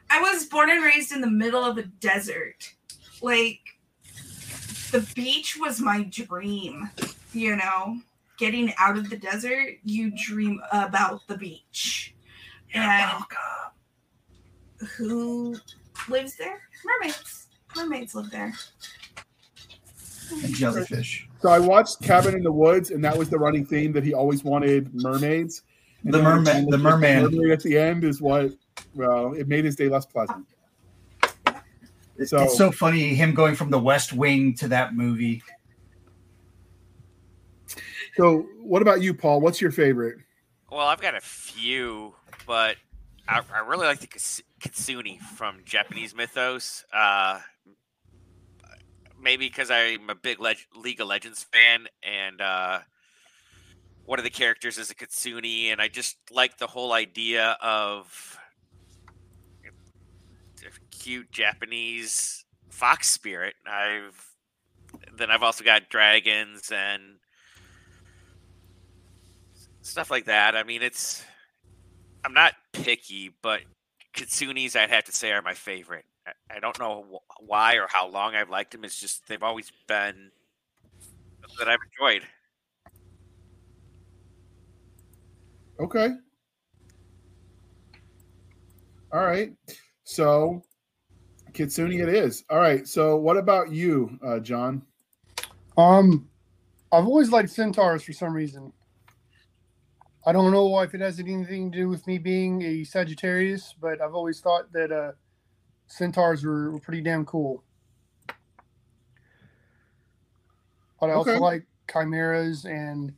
I was born and raised in the middle of a desert. Like the beach was my dream, you know. Getting out of the desert, you dream about the beach. And who lives there? Mermaids. Mermaids live there. And jellyfish. So I watched Cabin in the Woods, and that was the running theme that he always wanted mermaids. And The then merma- when the merman. mermaid at the end is what, well, it made his day less pleasant. So- it's so funny him going from the West Wing to that movie. So, what about you, Paul? What's your favorite? Well, I've got a few, but I, I really like the Kits- Kitsune from Japanese mythos. Uh, maybe because I'm a big Leg- League of Legends fan, and uh, one of the characters is a Kitsune, and I just like the whole idea of cute Japanese fox spirit. I've then I've also got dragons and stuff like that. I mean, it's I'm not picky, but Kitsunes I'd have to say are my favorite. I, I don't know wh- why or how long I've liked them. It's just they've always been that I've enjoyed. Okay. All right. So, Kitsune it is. All right. So, what about you, uh, John? Um, I've always liked centaurs for some reason. I don't know if it has anything to do with me being a Sagittarius, but I've always thought that uh, centaurs were, were pretty damn cool. But I also like chimeras, and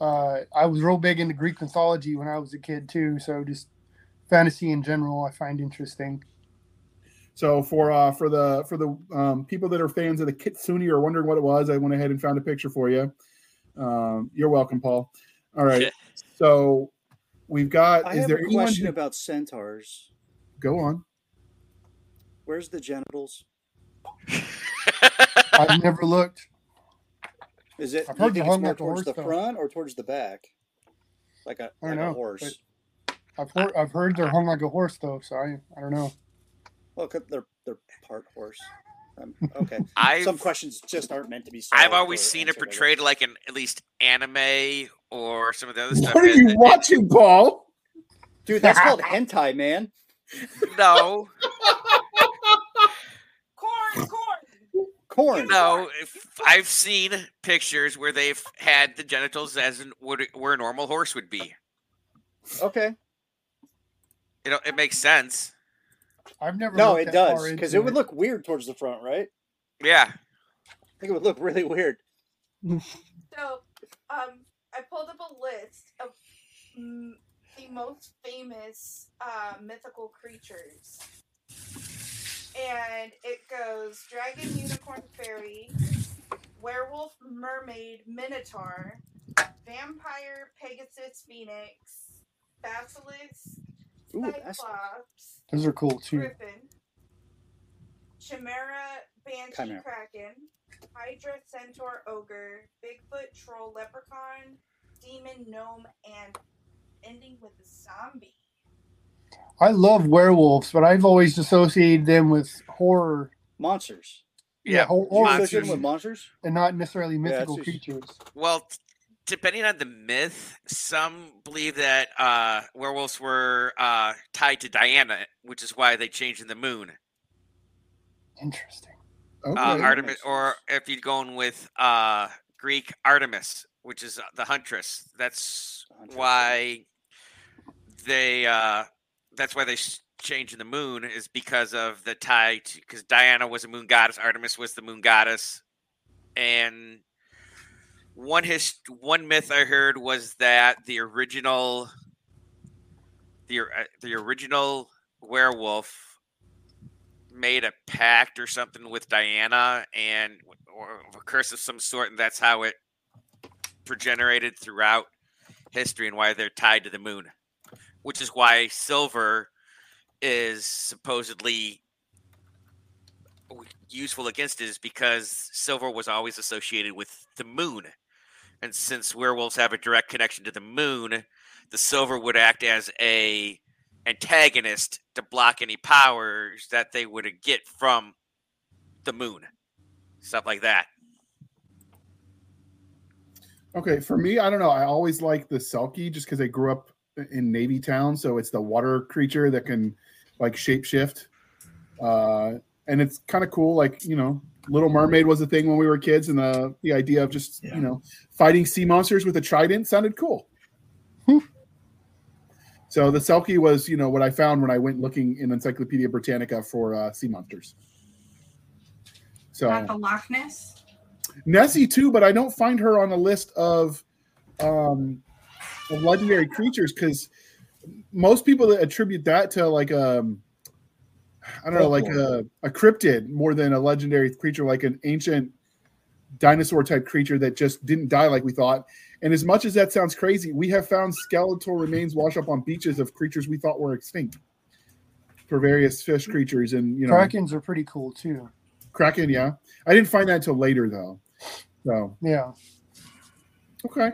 uh, I was real big into Greek mythology when I was a kid too. So just fantasy in general, I find interesting. So for uh for the for the um, people that are fans of the Kitsune or wondering what it was, I went ahead and found a picture for you. Um, you're welcome, Paul. All right. So we've got. I is have there a anyone? question who- about centaurs. Go on. Where's the genitals? I've never looked. Is it? I've do you heard think they're it's hung more like a towards horse, the though. front or towards the back? Like a I don't a know, horse. I've heard, I've heard they're hung like a horse though, so I, I don't know. Well, 'cause they're they're part horse. Um, okay. I've Some questions just aren't meant to be. I've always seen it answered, I guess. portrayed like an at least anime or some of the other stuff. What are you that- watching, Paul? Dude, that's called hentai, man. No, Corn, corn. Corn. no. If I've seen pictures where they've had the genitals as in what where a normal horse would be. Okay. You know, it makes sense. I've never. No, it does because into it would look weird towards the front, right? Yeah. I think it would look really weird. So, um, I pulled up a list of mm, the most famous uh, mythical creatures, and it goes dragon, unicorn, fairy, werewolf, mermaid, minotaur, vampire, pegasus, phoenix, basilisk, Ooh, cyclops, Those are cool too. griffin, chimera, banshee, Chimera. kraken, hydra, centaur, ogre, bigfoot, troll, leprechaun, demon, gnome, and ending with a zombie. I love werewolves, but I've always associated them with horror. Monsters. Yeah. hor- You horror associate them monsters. with monsters? and not necessarily mythical it's just- creatures. Well, t- depending on the myth, some believe that uh, werewolves were uh, tied to Diana, which is why they changed in the moon. Interesting. Okay. Uh, Artemis, or if you're going with uh, Greek Artemis, which is uh, the huntress. That's huntress, why they. Uh, that's why they s- change in the moon is because of the tie to because Diana was a moon goddess, Artemis was the moon goddess, and one his one myth I heard was that the original the uh, the original werewolf made a pact or something with Diana and or a curse of some sort, and that's how it progenerated throughout history and why they're tied to the moon, which is why silver is supposedly useful against it is because silver was always associated with the moon. And since werewolves have a direct connection to the moon, the silver would act as a antagonist to block any powers that they would get from the moon. Stuff like that. Okay, for me, I don't know. I always like the Selkie just because I grew up in Navy Town, so it's the water creature that can like shapeshift. Uh, and it's kind of cool. Like you know, Little Mermaid was a thing when we were kids, and the the idea of just Yeah. you know fighting sea monsters with a trident sounded cool. So the Selkie was you know what I found when I went looking in Encyclopedia Britannica for uh, sea monsters. So Not the Loch Ness. Nessie too, but I don't find her on a list of um of legendary creatures because most people that attribute that to like um I don't know, like a, a cryptid more than a legendary creature, like an ancient dinosaur type creature that just didn't die like we thought. And as much as that sounds crazy, we have found skeletal remains wash up on beaches of creatures we thought were extinct for various fish creatures and you know Krakens are pretty cool too. Kraken, yeah. I didn't find that until later though. So Yeah. okay.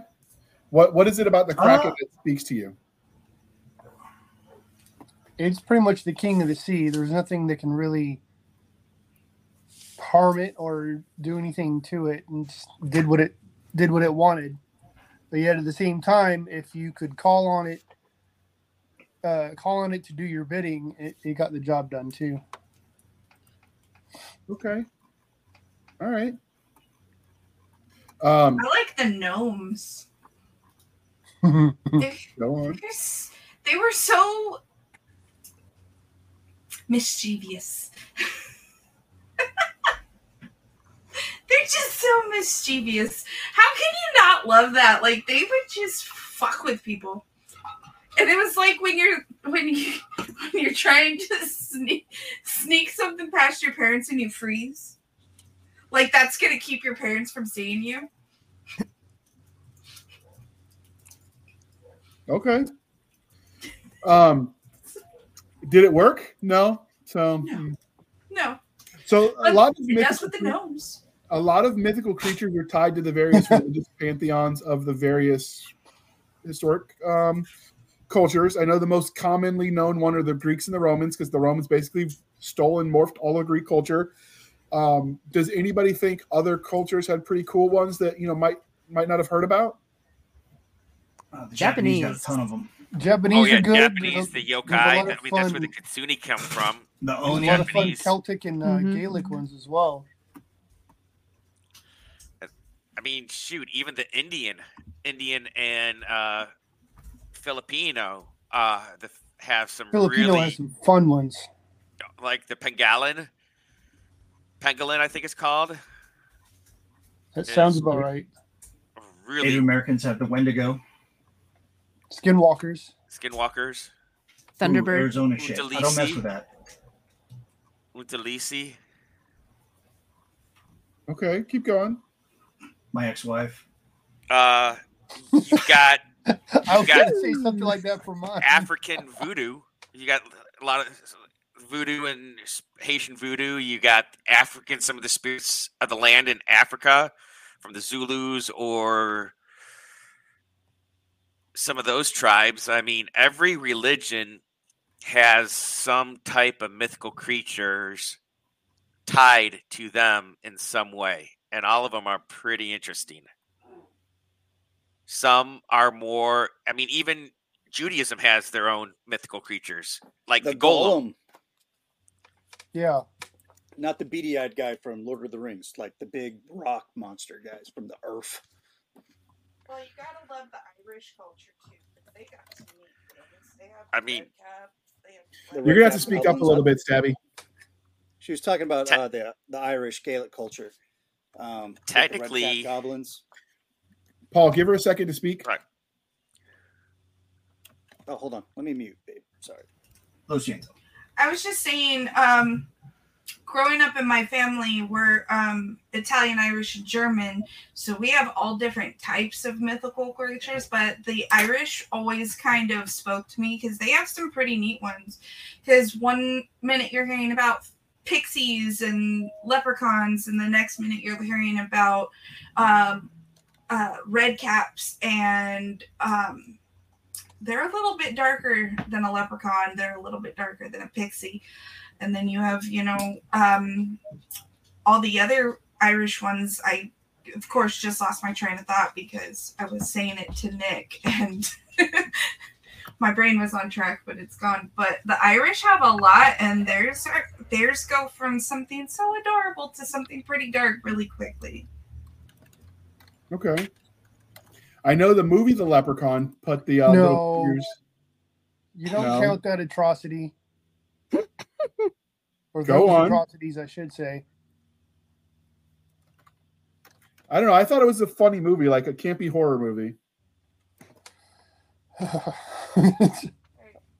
What what is it about the Kraken Uh, that speaks to you? It's pretty much the king of the sea. There's nothing that can really harm it or do anything to it and just did what it did what it wanted. But yet at the same time, if you could call on it uh, call on it to do your bidding, it, it got the job done too. Okay. All right. Um, I like the gnomes. They, go on. they were so mischievous. they're just so mischievous. How can you not love that? Like they would just fuck with people. And it was like when you're when you when you're trying to sneak sneak something past your parents and you freeze. Like that's gonna keep your parents from seeing you. Okay. Um, did it work? No. So, No. No, so a lot of mythical, with the gnomes. A lot of mythical creatures are tied to the various religious pantheons of the various historic um, cultures. I know the most commonly known one are the Greeks and the Romans because the Romans basically stole and morphed all of Greek culture. Um, does anybody think other cultures had pretty cool ones that you know might might not have heard about? Uh, the Japanese. got a ton of them. Japanese oh yeah, are good. Japanese, There's the yokai. lot I mean, that's where the fun- kitsune come from. The There's a Oni. lot of fun Japanese. Celtic and uh, Mhm. Gaelic ones as well. I mean, shoot, even the Indian, Indian and uh, Filipino, uh, the, have some Filipino really has some fun ones. like the Pengalin. Pangolin, I think it's called. That Yes. sounds about right. Really Native Americans have the Wendigo. Skinwalkers. skinwalkers. Ooh, Thunderbird. Arizona shit. I don't mess Utalisi. with that. Utalisi. Okay, keep going. My ex-wife. Uh, you got I was got- going to say something like that for mine. African voodoo. You got a lot of voodoo and Haitian voodoo. You got African, some of the spirits of the land in Africa from the Zulus or some of those tribes. I mean, every religion has some type of mythical creatures tied to them in some way, and all of them are pretty interesting. Some are more, I mean, even Judaism has their own mythical creatures, like the, The golem. golem, Yeah. not the beady-eyed guy from Lord of the Rings, like the big rock monster guys from the earth. Well, you gotta love the Irish culture too. They got some neat things. They have I mean- cap. They The You're gonna have to speak up a little bit, Stabby. She was talking about uh, the the Irish Gaelic culture. Um, with the Technically- goblins. Paul, give her a second to speak. Right. Oh, hold on. Let me mute, babe. Sorry. Los I was just saying, um, growing up in my family, we're um, Italian, Irish, and German, so we have all different types of mythical creatures. But the Irish always kind of spoke to me because they have some pretty neat ones. Because one minute you're hearing about pixies and leprechauns, and the next minute you're hearing about um, uh, red caps and um, they're a little bit darker than a leprechaun. They're a little bit darker than a pixie. And then you have, you know, um, all the other Irish ones. I, of course, just lost my train of thought because I was saying it to Nick and my brain was on track, but it's gone. But the Irish have a lot, and theirs are, theirs go from something so adorable to something pretty dark really quickly. Okay. I know the movie The Leprechaun put the uh, No. little. You don't No. count that atrocity. or Go those on. atrocities, I should say. I don't know. I thought it was a funny movie, like a campy horror movie.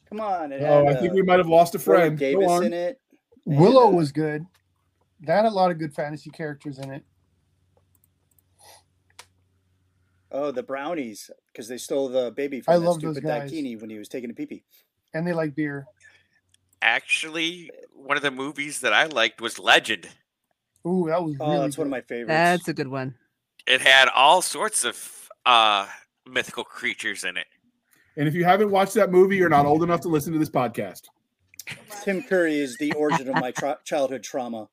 Come on. It Oh, had, I think uh, we might have lost a friend. Davis Go on. in it. Willow And, uh, was good. That had a lot of good fantasy characters in it. Oh, the brownies, because they stole the baby from I that love stupid guys. Daikini when he was taking a pee pee. And they like beer. Actually, one of the movies that I liked was Legend. Ooh, that was Oh, really that's one of my favorites. That's a good one. It had all sorts of uh, mythical creatures in it. And if you haven't watched that movie, you're not old enough to listen to this podcast. Tim Curry is the origin of my tra- childhood trauma.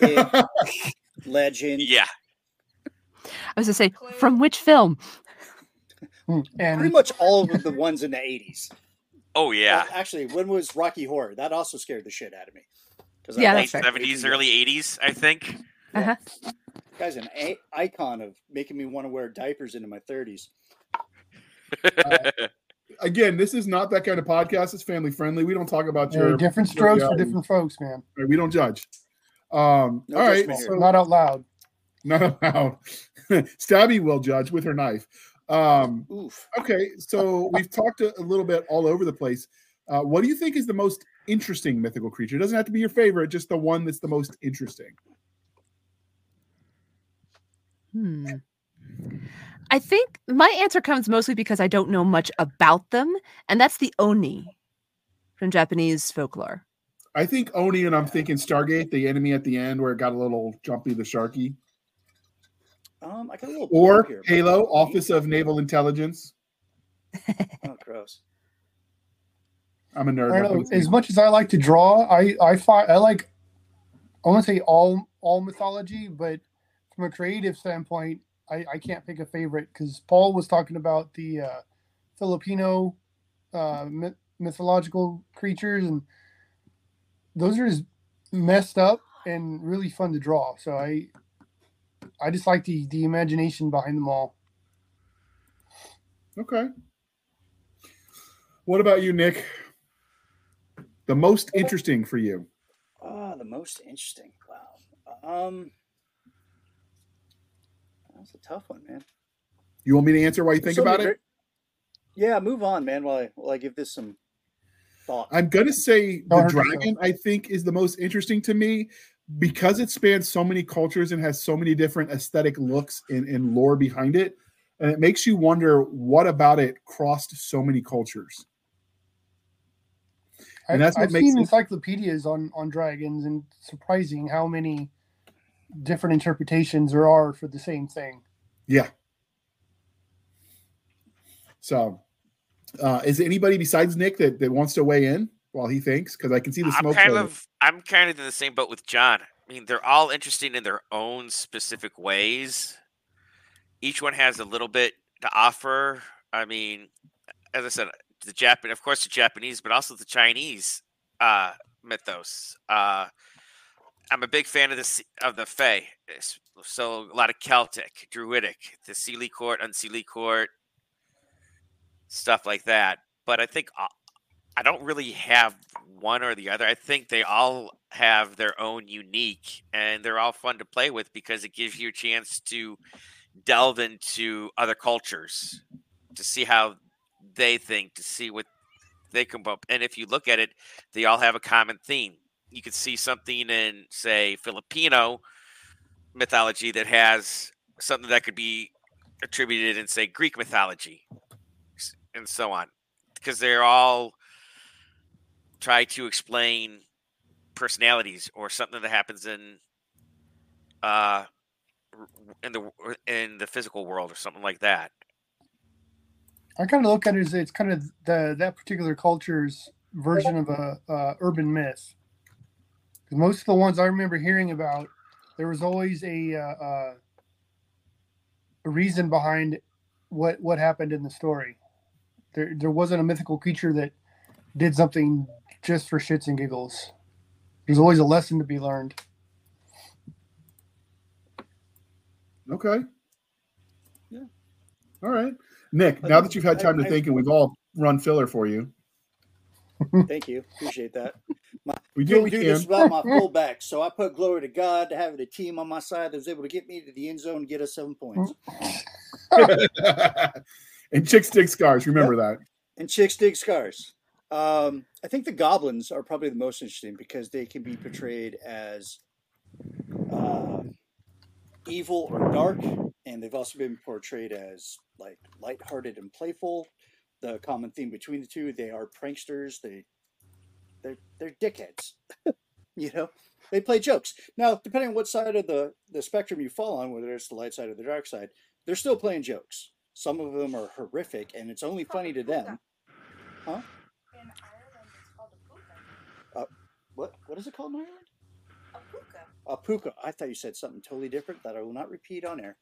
It, legend. Yeah, I was gonna say, from which film? Hmm, Pretty much all of the ones in the 80s. oh yeah, Well, actually, when was Rocky Horror? That also scared the shit out of me. 'Cause I Yeah, late that's it seventies, too young. early eighties, I think. Uh-huh. Guy's an a- icon of making me want to wear diapers into my 30s. Again, this is not that kind of podcast. It's family friendly. We don't talk about hey, your. different strokes for different folks, man. We don't judge. Um, No all right, judgment here. so Not out loud. not allowed. Stabby will judge with her knife. Um, Oof. okay, so we've talked a, a little bit all over the place. Uh, what do you think is the most interesting mythical creature? It doesn't have to be your favorite, just the one that's the most interesting. Hmm. I think my answer comes mostly because I don't know much about them, and that's the Oni from Japanese folklore. I think Oni, and I'm thinking Stargate, the enemy at the end where it got a little jumpy, the Sharky, Um, I got a little or here. Halo, Office of Naval Intelligence. Oh, gross. I'm a nerd. I know. As much as I like to draw, I I find I like. I want to say all all mythology, but from a creative standpoint, I, I can't pick a favorite because Paul was talking about the uh, Filipino uh, myth- mythological creatures, and those are just messed up and really fun to draw. So I I just like the the imagination behind them all. Okay. What about you, Nick? The most interesting for you? Ah, the most interesting. Wow. Um, that's a tough one, man. You want me to answer while you think So about it? great- Yeah, move on, man. While I while I give this some thought. I'm gonna say the dragon. I think is the most interesting to me because it spans so many cultures and has so many different aesthetic looks and, and lore behind it, and it makes you wonder what about it crossed so many cultures. And I've, that's what I've makes seen it- encyclopedias on on dragons, and surprising how many different interpretations there are for the same thing. Yeah. So, uh, is anybody besides Nick that, that wants to weigh in while he thinks? Because I can see the I'm smoke. kind filter. of I'm kind of in the same boat with John. I mean, they're all interesting in their own specific ways. Each one has a little bit to offer. I mean, as I said, the Japan, of course, the Japanese, but also the Chinese uh, mythos. Uh, I'm a big fan of the of the Fae, so a lot of Celtic, Druidic, the Seelie Court, Unseelie Court, stuff like that. But I think uh, I don't really have one or the other. I think they all have their own unique, and they're all fun to play with because it gives you a chance to delve into other cultures to see how they think, to see what they come up. And if you look at it, they all have a common theme. You could see something in, say, Filipino mythology that has something that could be attributed in, say, Greek mythology, and so on, because they're all try to explain personalities or something that happens in uh in the in the physical world or something like that. I kind of look at it as it's kind of the that particular culture's version of a uh, urban myth. 'Cause most of the ones I remember hearing about, there was always a uh, uh, a reason behind what what happened in the story. There there wasn't a mythical creature that did something just for shits and giggles. There's always a lesson to be learned. Okay. Yeah. All right. Nick, I now that you've had I- time to I- think and we've all run filler for you, Thank you. Appreciate that. We do what Didn't we do this can. without my fullback, so I put glory to God to having a team on my side that was able to get me to the end zone and get us seven points. and chicks dig scars. Remember that. And chicks dig scars. Um, I think the goblins are probably the most interesting because they can be portrayed as uh, evil or dark, and they've also been portrayed as like lighthearted and playful. The common theme between the two, they are pranksters. They they're they're dickheads. you know, they play jokes. Now, depending on what side of the the spectrum you fall on, whether it's the light side or the dark side, they're still playing jokes. Some of them are horrific, and it's only funny to them. Huh? In Ireland, it's called a puka. What what is it called in Ireland? A puka. A puka. I thought you said something totally different that I will not repeat on air.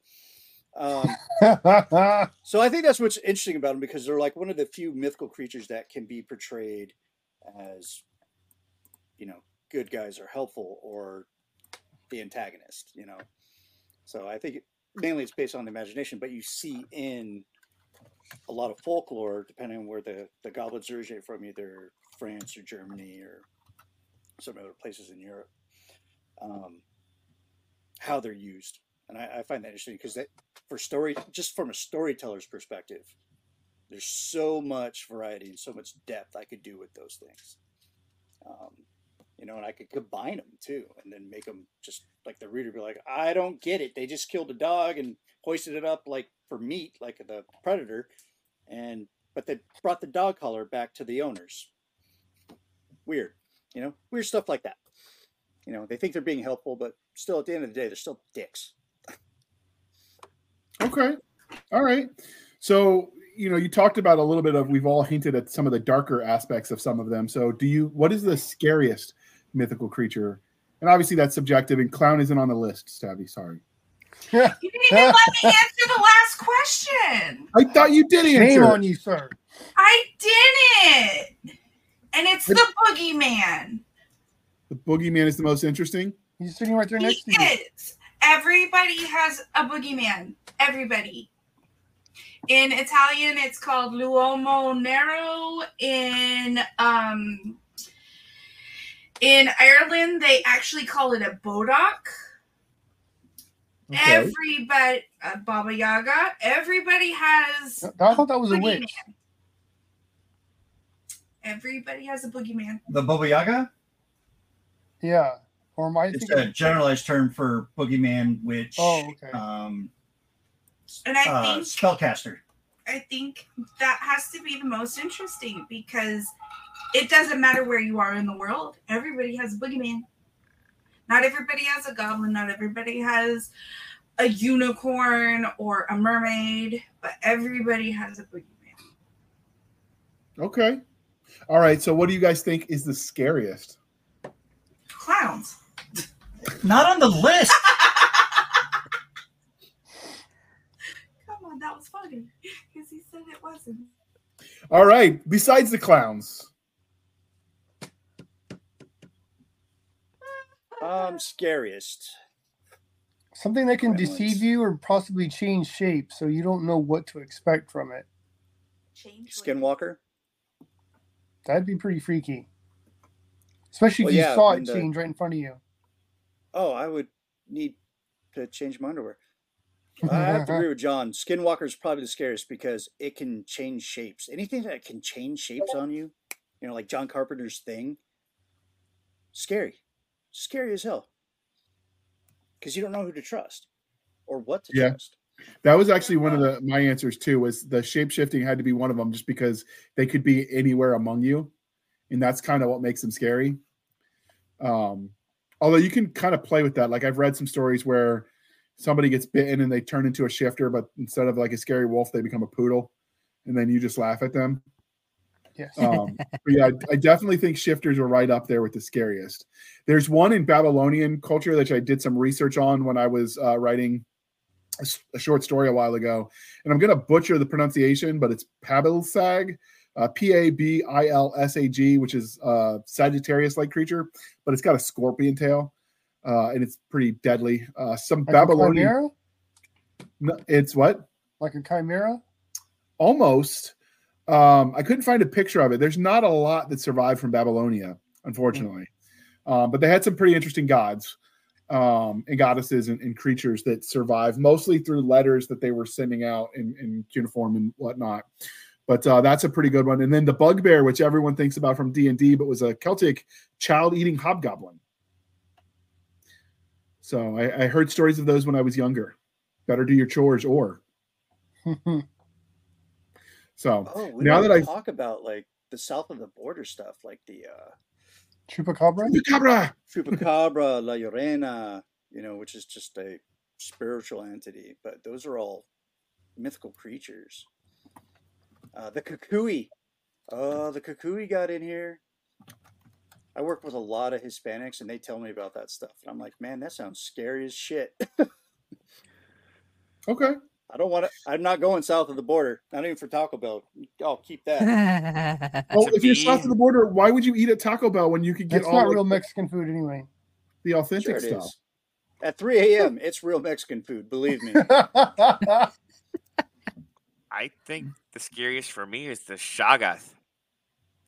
Um, so I think that's what's interesting about them because they're like one of the few mythical creatures that can be portrayed as, you know, good guys are helpful or the antagonist. You know, so I think mainly it's based on the imagination, but you see in a lot of folklore, depending on where the the goblins originate from, either France or Germany or some other places in Europe, um, how they're used, and I, I find that interesting because that for story, just from a storyteller's perspective, there's so much variety and so much depth I could do with those things. Um, you know, and I could combine them too, and then make them just like the reader be like, I don't get it. They just killed a dog and hoisted it up like for meat, like the predator, and but they brought the dog collar back to the owners. Weird, you know, weird stuff like that. You know, they think they're being helpful, but still, at the end of the day, they're still dicks. Okay. All right. So, you know, you talked about a little bit of we've all hinted at some of the darker aspects of some of them. So, do you what is the scariest mythical creature? And obviously that's subjective and clown isn't on the list, Stabby, sorry. You didn't even let me answer the last question. I thought you did Shame answer. on you, sir. I didn't. And it's the boogeyman. The boogeyman is the most interesting. He's sitting right there He next to you. is. Everybody has a boogeyman. Everybody. In Italian, it's called l'uomo nero. In um, in Ireland, they actually call it a bodach. Okay. Everybody, uh, Baba Yaga. Everybody has. I thought that was a boogeyman. witch. Everybody has a boogeyman. The Baba Yaga? Yeah. Or my It's a generalized term for boogeyman, witch, Oh, okay. um, And I uh, think spellcaster. I think that has to be the most interesting because it doesn't matter where you are in the world. Everybody has a boogeyman. Not everybody has a goblin. Not everybody has a unicorn or a mermaid, but everybody has a boogeyman. Okay. All right. So what do you guys think is the scariest? Clowns. Not on the list. Come on, that was funny because he said it wasn't. All right. Besides the clowns. Um, scariest. Something that can Gremlins. deceive you or possibly change shape so you don't know what to expect from it. Change. Skinwalker. That'd be pretty freaky. Especially if Well, you yeah, saw it the- change right in front of you. Oh, I would need to change my underwear. I have to agree with John. Skinwalker is probably the scariest because it can change shapes. Anything that can change shapes on you, you know, like John Carpenter's thing, scary, scary as hell. Because you don't know who to trust or what to Yeah. trust. That was actually one of the my answers too. Was the shape shifting had to be one of them, just because they could be anywhere among you, and that's kind of what makes them scary. Um, although you can kind of play with that. Like I've read some stories where somebody gets bitten and they turn into a shifter, but instead of like a scary wolf, they become a poodle, and then you just laugh at them. Yes. Um, yeah, I, I definitely think shifters are right up there with the scariest. There's one in Babylonian culture that I did some research on when I was uh, writing a short story a while ago, and I'm going to butcher the pronunciation, but it's Pabilsag, uh, P A B I L S A G, which is a Sagittarius-like creature, but it's got a scorpion tail, uh, and it's pretty deadly. Uh, some Like a Babylonian, chimera? No, it's what? Like a chimera? almost um i couldn't find a picture of it. There's not a lot that survived from babylonia unfortunately. Um, but they had some pretty interesting gods um and goddesses and, and creatures that survived mostly through letters that they were sending out in, in cuneiform and whatnot. But uh, that's a pretty good one. And then the bugbear which everyone thinks about from d&d but was a celtic child-eating hobgoblin. So I, I heard stories of those when i was younger. Better do your chores or so Oh, Now now that I- talk about like the south of the border stuff, like the uh, Chupacabra? Cabra. Chupacabra, La Llorona, you know, which is just a spiritual entity, but those are all mythical creatures. Uh, the Cucuy. Oh, the Cucuy got in here. I work with a lot of Hispanics and they tell me about that stuff. And I'm like, man, that sounds scary as shit. Okay. I don't want to, I'm not going south of the border. Not even for Taco Bell. I'll keep that. Well, if you're south of the border, why would you eat at Taco Bell when you could get That's all not like, real Mexican food anyway. the authentic Sure stuff? is. At 3 a.m., it's real Mexican food, believe me. I think the scariest for me is the Shoggoth,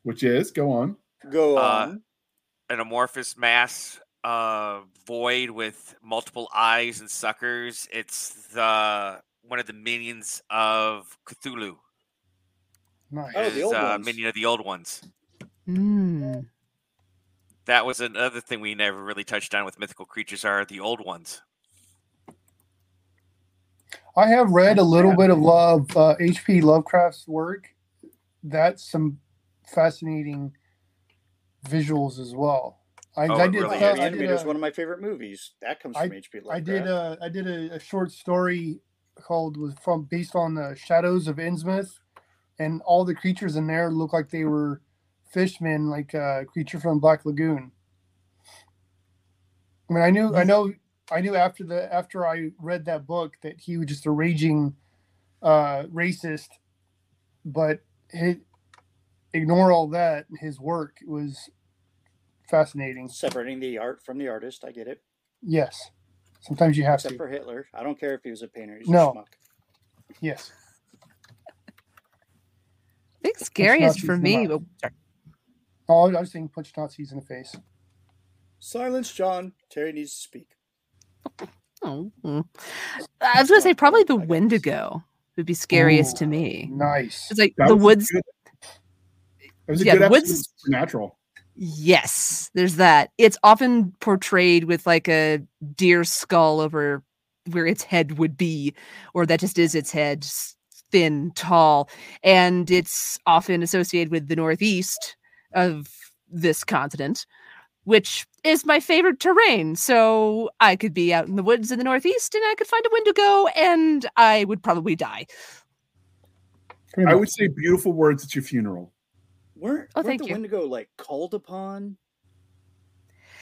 Which is go on. Go Uh, on. an amorphous mass uh, void with multiple eyes and suckers. It's the one of the minions of Cthulhu. nice. Oh, the Is, old uh, ones. minion of the old ones. Mm. That was another thing we never really touched on with mythical creatures are the old ones. I have read a little Yeah. bit of love uh, H.P. Lovecraft's work. That's some fascinating visuals as well. I, Oh, I did. really uh, the I did, Animator is a, one of my favorite movies. That comes from H.P. I did. Lovecraft. A, I did a, a short story called was from based on the Shadows of Innsmouth, and all the creatures in there look like they were fishmen, like a creature from Black Lagoon. I mean, I knew, I know, I knew after the after I read that book that he was just a raging uh, racist, but he, ignore all that. His work was fascinating. Separating the art from the artist. I get it. Yes, sometimes you have to Except to. for Hitler. I don't care if he was a painter. He's No. a schmuck. Yes. I think scariest for me. mouth. oh. I was saying punch Nazis in the face. Silence, John. Terry needs to speak. Oh, mm. I was gonna say probably the I got this. Wendigo would be scariest to me. Nice. It's like That the woods. good- It was a Yeah, good the woods- of Supernatural. Yes, there's that. It's often portrayed with like a deer skull over where its head would be, or that just is its head, thin, tall, and it's often associated with the northeast of this continent, which is my favorite terrain. So I could be out in the woods in the northeast, and I could find a Wendigo, and I would probably die. I would say beautiful words at your funeral. Weren't, Oh, weren't the you. Wendigo like called upon?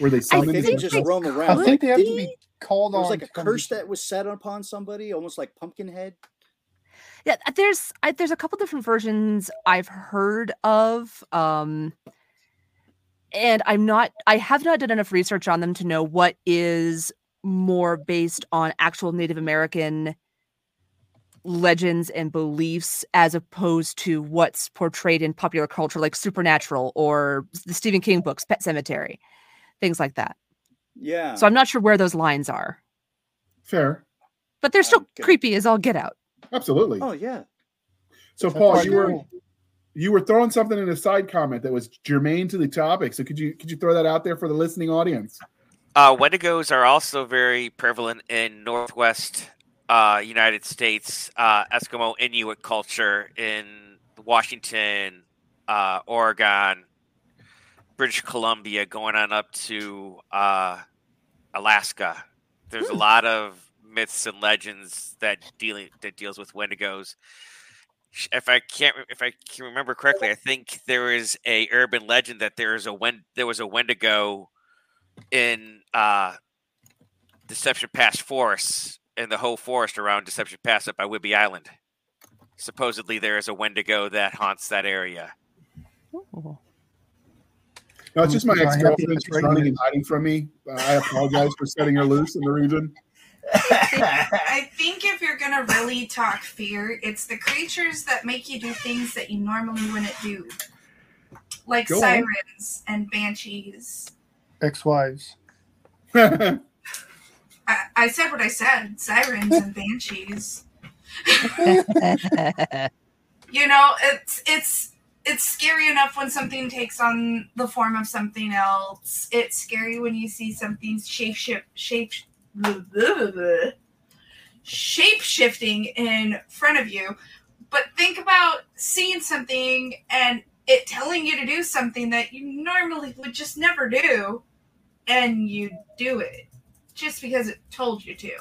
Were they I summon They just they roam I think they have to be called There on. was like a to come curse that was set upon somebody, almost like Pumpkinhead. yeah uh, there's I, there's a couple different versions i've heard of um and i'm not i have not done enough research on them to know what is more based on actual native american legends and beliefs as opposed to what's portrayed in popular culture, like Supernatural or the Stephen King books, Pet Sematary, things like that. Yeah. So I'm not sure where those lines are, Fair. but they're still Okay. creepy as all get out. Absolutely. oh yeah. so, That's Paul, you were cool. you were throwing something in a side comment that was germane to the topic. So, could you could you throw that out there for the listening audience? Uh, Wendigos are also very prevalent in Northwest uh, United States, uh, Eskimo Inuit culture in Washington, uh, Oregon, British Columbia, going on up to uh, Alaska. There's a lot of myths and legends that dealing that deals with Wendigos. If I can't, if I can remember correctly, I think there is a urban legend that there is a Wen, there was a Wendigo in uh, Deception Pass Forest, in the whole forest around Deception Pass up by Whidbey Island. Supposedly, there is a Wendigo that haunts that area. No, it's just my I have ex the girlfriend. Right running and hiding from me. Uh, I apologize for setting her loose in the region. I think if you're gonna really talk fear, it's the creatures that make you do things that you normally wouldn't do, like Go on. sirens and banshees. Ex-wives. I, I said what I said: sirens and banshees. You know, it's it's it's scary enough when something takes on the form of something else. It's scary when you see something shape shift shape shape shifting in front of you. But think about seeing something and it telling you to do something that you normally would just never do, and you do it just because it told you to.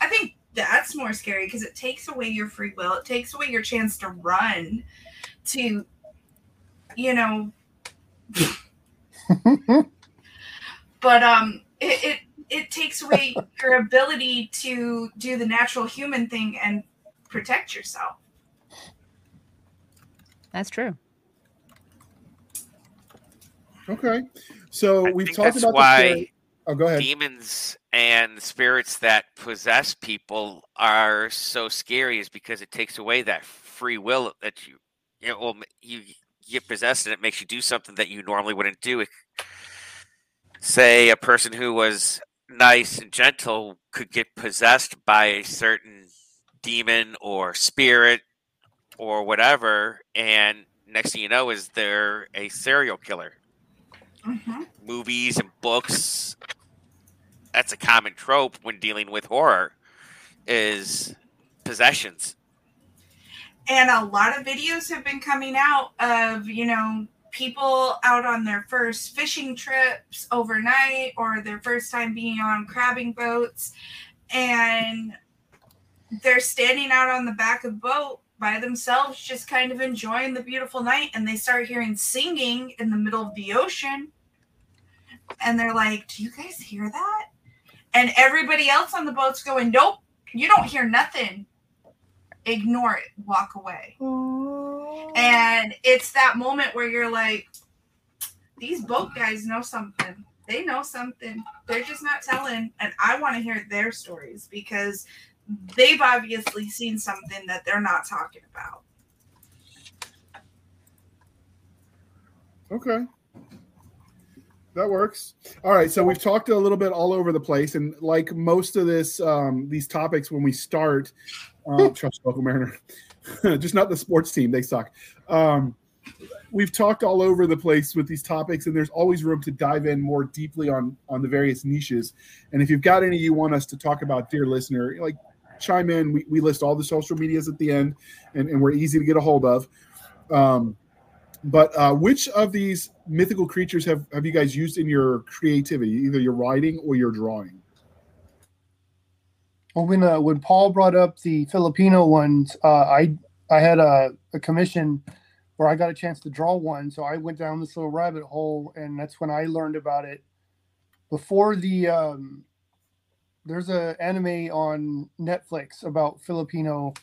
I think that's more scary because it takes away your free will. It takes away your chance to run, to, you know. but um, it, it it takes away your ability to do the natural human thing and protect yourself. That's true. okay. So I we've think talked that's about why the story- Oh, go ahead. demons and spirits that possess people are so scary, is because it takes away that free will that you, you know, well, you get possessed and it makes you do something that you normally wouldn't do. Say a person who was nice and gentle could get possessed by a certain demon or spirit or whatever, and next thing you know is they're a serial killer. Mm-hmm. Movies and books. That's a common trope when dealing with horror, is possessions. And a lot of videos have been coming out of, you know, people out on their first fishing trips overnight or their first time being on crabbing boats. And they're standing out on the back of the boat by themselves, just kind of enjoying the beautiful night. And they start hearing singing in the middle of the ocean. And they're like, Do you guys hear that? And everybody else on the boat's going, Nope, you don't hear nothing ignore it, walk away. And it's that moment where you're like, these boat guys know something. They know something. They're just not telling. And I want to hear their stories because they've obviously seen something that they're not talking about. Okay. That works. All right. So we've talked a little bit all over the place, and like most of this, um, these topics, when we start, uh, trust local Mariner, just not the sports team; they suck. Um, we've talked all over the place with these topics, and there's always room to dive in more deeply on on the various niches. And if you've got any you want us to talk about, dear listener, like chime in. We, we list all the social medias at the end, and, and we're easy to get a hold of. Um, but uh, which of these mythical creatures have, have you guys used in your creativity, either your writing or your drawing? Well, when uh, when Paul brought up the Filipino ones, uh, I I had a, a commission where I got a chance to draw one, so I went down this little rabbit hole, and that's when I learned about it. Before the um, there's a anime on Netflix about Filipino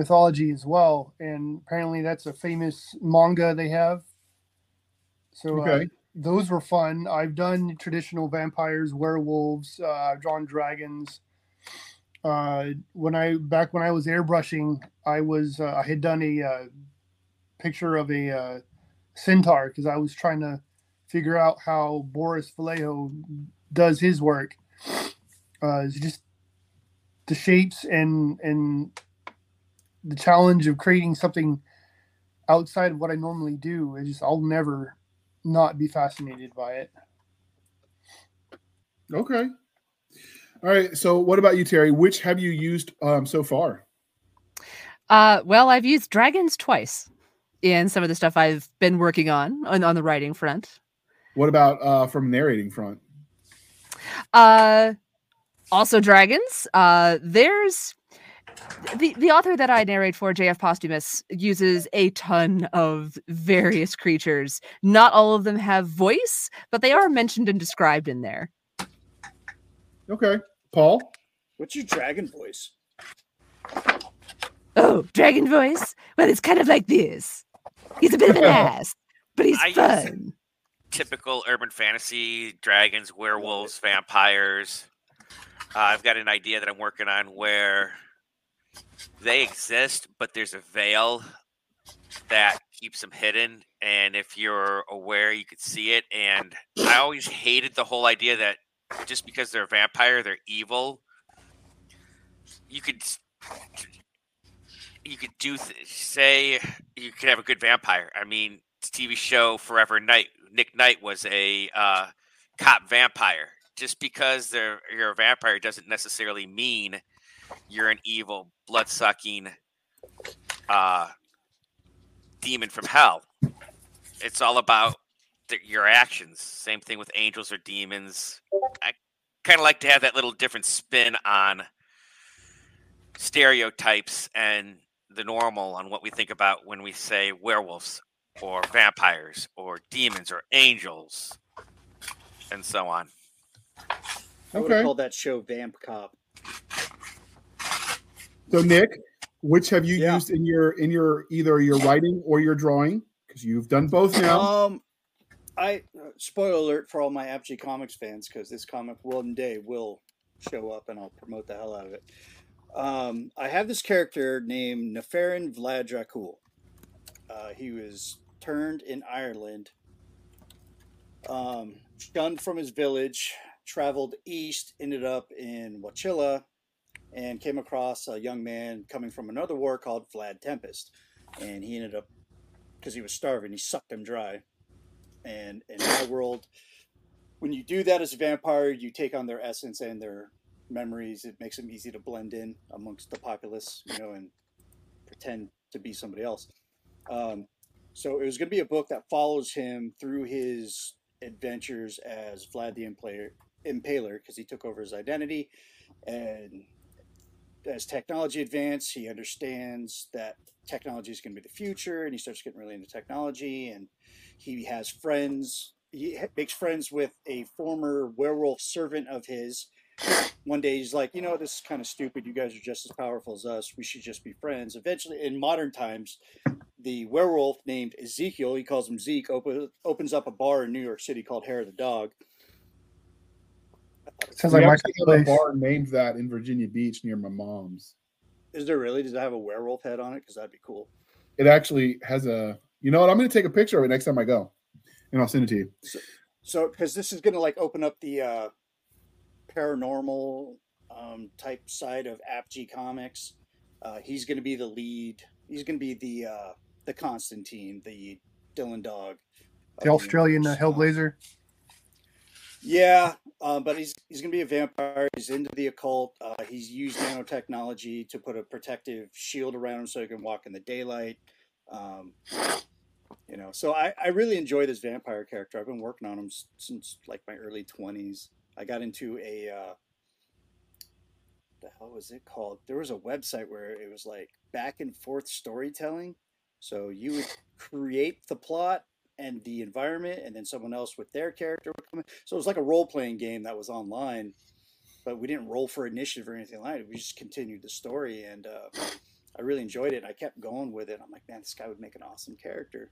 mythology as well, and apparently that's a famous manga they have. So uh, those were fun. I've done traditional vampires, werewolves, uh, I've drawn dragons. Uh, when I back when I was airbrushing, I was uh, I had done a uh, picture of a uh, centaur because I was trying to figure out how Boris Vallejo does his work. Uh, it's just the shapes and and the challenge of creating something outside of what I normally do. I just I'll never not be fascinated by it. Okay. All right. So, what about you, Terry? Which have you used um, so far? Uh, well, I've used dragons twice in some of the stuff I've been working on on, on the writing front. What about uh, from narrating front? Uh, also dragons. Uh, there's the the author that I narrate for, JF Posthumus, uses a ton of various creatures. Not all of them have voice, but they are mentioned and described in there. Okay, Paul. What's your dragon voice? Oh, dragon voice? Well, it's kind of like this. He's a bit of an ass, but he's I fun. Typical urban fantasy: dragons, werewolves, vampires. Uh, I've got an idea that I'm working on where they exist, but there's a veil that keeps them hidden. And if you're aware, you could see it. And I always hated the whole idea that just because they're a vampire, they're evil. You could you could do th- say you could have a good vampire. I mean, TV show Forever Knight. Nick Knight was a uh, cop vampire. Just because they're you're a vampire doesn't necessarily mean you're an evil, blood sucking uh, demon from hell. It's all about the, your actions. Same thing with angels or demons. I kind of like to have that little different spin on stereotypes and the normal on what we think about when we say werewolves or vampires or demons or angels and so on. I would have called that show Vamp Cop. So, Nick, which have you Yeah. used in your in your either your writing or your drawing? Because you've done both now. Um, I uh, spoiler alert for all my Apogee Comics fans because this comic one day will show up and I'll promote the hell out of it. Um, I have this character named Neferin Vlad Dracul. Uh, he was turned in Ireland, um, shunned from his village, traveled east, ended up in Wallachia, and came across a young man coming from another war called Vlad Tempest. And he ended up, because he was starving, he sucked him dry. And in my world, when you do that as a vampire, you take on their essence and their memories. It makes them easy to blend in amongst the populace, you know, and pretend to be somebody else. Um, so it was going to be a book that follows him through his adventures as Vlad the Impaler, Impaler, because he took over his identity, and as technology advances, he understands that technology is going to be the future, and he starts getting really into technology, and he has friends. He makes friends with a former werewolf servant of his. One day he's like, you know, this is kind of stupid. You guys are just as powerful as us. We should just be friends. Eventually, in modern times, the werewolf named Ezekiel, he calls him Zeke, open, opens up a bar in New York City called Hair of the Dog. Sounds we like my actually kind of have a place. bar named that in Virginia Beach near my mom's. Is there really? Does it have a werewolf head on it? Because that'd be cool. It actually has a. You know what? I'm going to take a picture of it next time I go, and I'll send it to you. So, because this is going to like open up the uh, paranormal um, type side of Apogee Comics. Uh, he's going to be the lead. He's going to be the uh, the Constantine, the Dylan Dog. The Australian uh. Hellblazer. Yeah, um, but he's he's gonna be a vampire. He's into the occult. Uh, he's used nanotechnology to put a protective shield around him so he can walk in the daylight. Um, you know, so I, I really enjoy this vampire character. I've been working on him since like my early twenties. I got into a uh, the hell was it called? There was a website where it was like back and forth storytelling. So you would create the plot and the environment, and then someone else with their character would come in. So it was like a role playing game that was online, but we didn't roll for initiative or anything like it. We just continued the story, and uh, I really enjoyed it. I kept going with it. I'm like, man, this guy would make an awesome character.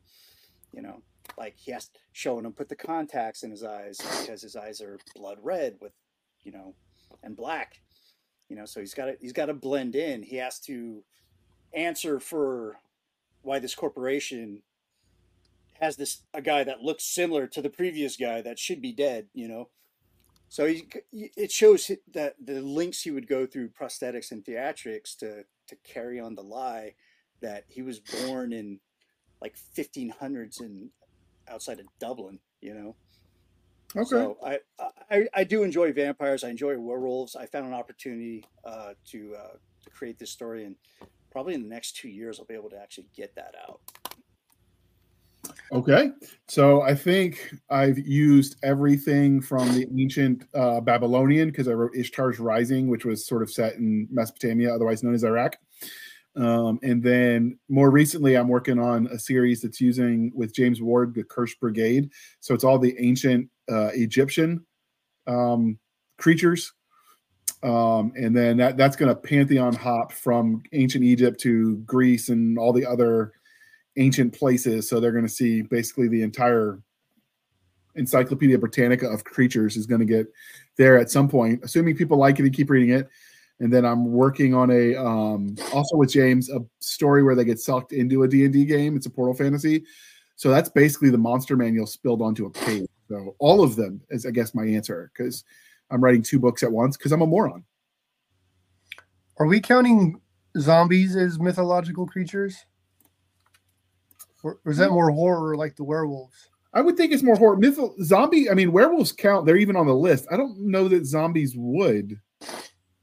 You know, like he has showing him put the contacts in his eyes because his eyes are blood red with, you know, and black. You know, so he's got to he's got to blend in. He has to answer for why this corporation has this a guy that looks similar to the previous guy that should be dead. You know, so he, it shows that the links he would go through prosthetics and theatrics to to carry on the lie that he was born in like 1500s in outside of Dublin. You know. Okay. So I, I I do enjoy vampires. I enjoy werewolves. I found an opportunity uh, to uh, to create this story, and probably in the next two years, I'll be able to actually get that out. Okay. So I think I've used everything from the ancient uh, Babylonian because I wrote Ishtar's Rising, which was sort of set in Mesopotamia, otherwise known as Iraq. Um, and then more recently, I'm working on a series that's using with James Ward, the Cursed Brigade. So it's all the ancient uh, Egyptian um, creatures. Um, and then that, that's going to pantheon hop from ancient Egypt to Greece and all the other ancient places. So they're going to see basically the entire Encyclopedia Britannica of creatures is going to get there at some point, assuming people like it and keep reading it. And then I'm working on a um, also with James a story where they get sucked into a D and D game. It's a portal fantasy, so that's basically the monster manual spilled onto a page. So all of them is, I guess, my answer because I'm writing two books at once because I'm a moron. Are we counting zombies as mythological creatures? Or, or is that more horror like the werewolves? I would think it's more horror. Myth zombie. I mean, werewolves count. They're even on the list. I don't know that zombies would.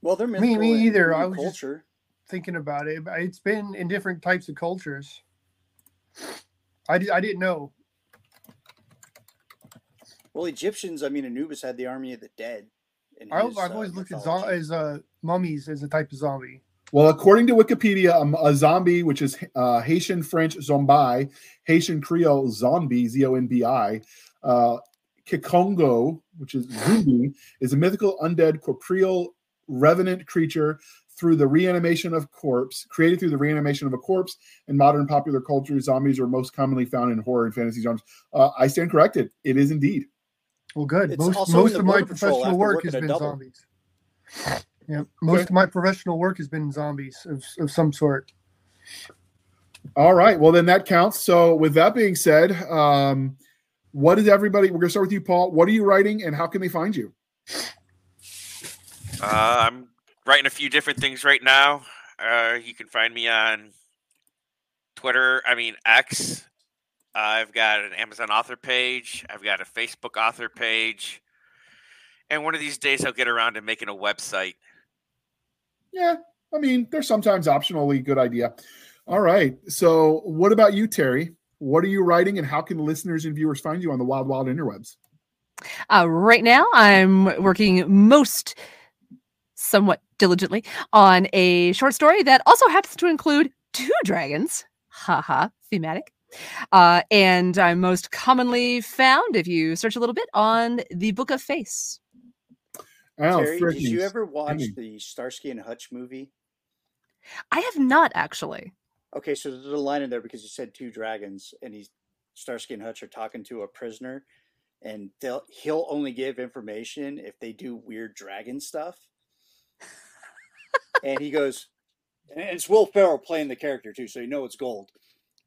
Well, they're Me, mythical me either. I was just culture. thinking about it. It's been in different types of cultures. I, di- I didn't know. Well, Egyptians. I mean, Anubis had the army of the dead. I, his, I've uh, always looked at zo- as uh, mummies as a type of zombie. Well, according to Wikipedia, um, a zombie, which is uh, Haitian French zombie, Haitian Creole zombie, Z O N B I, uh, Kikongo, which is zombie, is a mythical undead corporeal revenant creature through the reanimation of corpse, created through the reanimation of a corpse. In modern popular culture, zombies are most commonly found in horror and fantasy genres. Uh, I stand corrected. It is indeed. Well, good. It's most most of my professional work has been double. zombies. Yeah, most Okay. of my professional work has been zombies of, of some sort. All right. Well, then that counts. So, with that being said, um, what is everybody? We're going to start with you, Paul. What are you writing, and how can they find you? Uh, I'm writing a few different things right now. Uh, you can find me on Twitter. I mean X. I've got an Amazon author page. I've got a Facebook author page. And one of these days, I'll get around to making a website. Yeah, I mean, they're sometimes optionally good idea. All right. So, what about you, Terry? What are you writing, and how can listeners and viewers find you on the wild, wild interwebs? Uh, right now, I'm working most somewhat diligently on a short story that also happens to include two dragons. Haha, thematic. Uh, and I'm most commonly found, if you search a little bit, on the Book of Face. Oh, Terry, did you ever watch stinging. the Starsky and Hutch movie? I have not actually. Okay, so there's a line in there because you said two dragons, and he's Starsky and Hutch are talking to a prisoner, and they'll he'll only give information if they do weird dragon stuff. and he goes, and it's Will Ferrell playing the character too, so you know it's gold.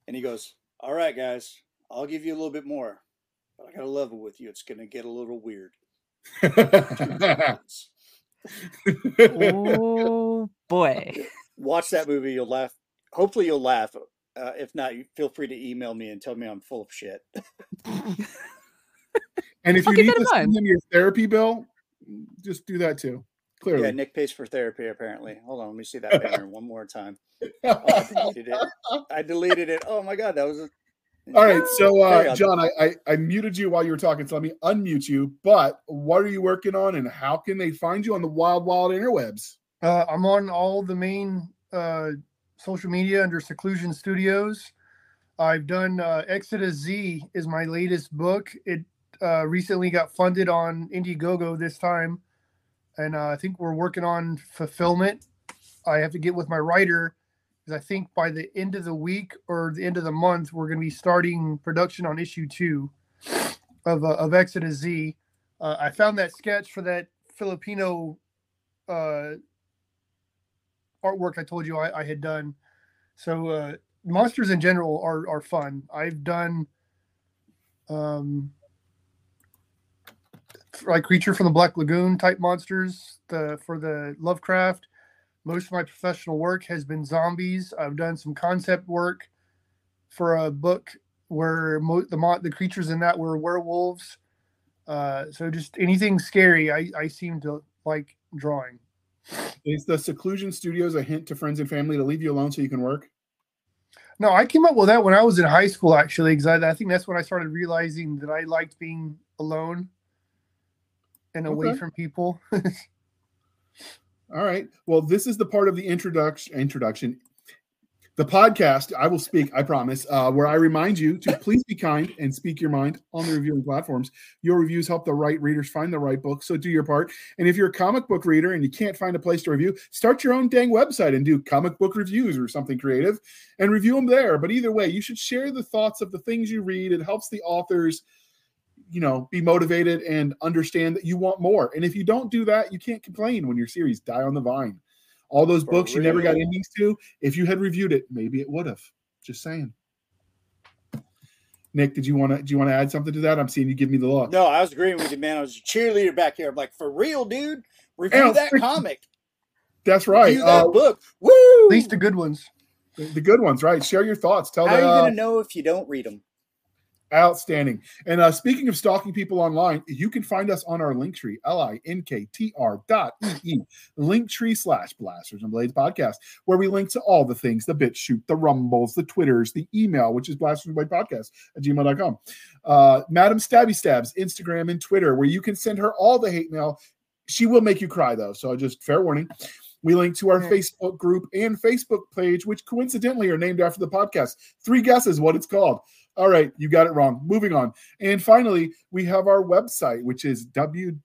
And he goes, "All right, guys, I'll give you a little bit more, but I got to level with you. It's gonna get a little weird." Two dragons. Oh boy. Watch that movie. You'll laugh. Hopefully, you'll laugh. Uh, if not, feel free to email me and tell me I'm full of shit. and if I'll you need to send mind. them your therapy bill, just do that too. Clearly. Yeah, Nick pays for therapy apparently. Hold on, let me see that banner one more time. Oh, I deleted it. I deleted it. Oh my god, that was. A... All right, so uh. John, I, I I muted you while you were talking, so let me unmute you. But what are you working on, and how can they find you on the wild, wild interwebs? Uh, I'm on all the main uh, social media under Seclusion Studios. I've done uh, Exodus Z is my latest book. It uh, recently got funded on Indiegogo this time, and uh, I think we're working on fulfillment. I have to get with my writer because I think by the end of the week or the end of the month we're going to be starting production on issue two of uh, of Exodus Z. Uh, I found that sketch for that Filipino uh, artwork I told you I, I had done. So uh, monsters in general are are fun. I've done um like creature from the Black Lagoon type monsters. The for the Lovecraft. Most of my professional work has been zombies. I've done some concept work for a book where mo- the mo- the creatures in that were werewolves. Uh, so just anything scary, I, I seem to like drawing. Is the Seclusion Studios a hint to friends and family to leave you alone so you can work? No, I came up with that when I was in high school, actually, because I, I think that's when I started realizing that I liked being alone and away Okay. from people. All right. Well, this is the part of the introduction. Introduction. The podcast. I will speak. I promise. Uh, where I remind you to please be kind and speak your mind on the reviewing platforms. Your reviews help the right readers find the right book. So do your part. And if you're a comic book reader and you can't find a place to review, start your own dang website and do comic book reviews or something creative, and review them there. But either way, you should share the thoughts of the things you read. It helps the authors you know be motivated and understand that you want more and if you don't do that you can't complain when your series die on the vine all those For books you never got real. endings to if you had reviewed it maybe it would have just saying nick did you want to do you want to add something to that i'm seeing you give me the look No, I was agreeing with you, man. I was a cheerleader back here. I'm like, for real, dude. Review Ow, that comic. that's right Review that uh, book. Woo! At least the good ones. the, the good ones right share your thoughts tell How are you uh, gonna know if you don't read them? Outstanding. And uh, speaking of stalking people online, you can find us on our link tree, L-I-N-K-T-R dot E-E, link tree slash blasters and blades podcast, where we link to all the things, the BitChute, the rumbles, the twitters, the email, which is blasters and blade podcast at gmail.com. Uh, Madam Stabby Stabs, Instagram and Twitter, where you can send her all the hate mail. She will make you cry though. So just fair warning. We link to our. Facebook group and Facebook page, which coincidentally are named after the podcast. Three guesses what it's called. All right, you got it wrong. Moving on. And finally, we have our website, which is W.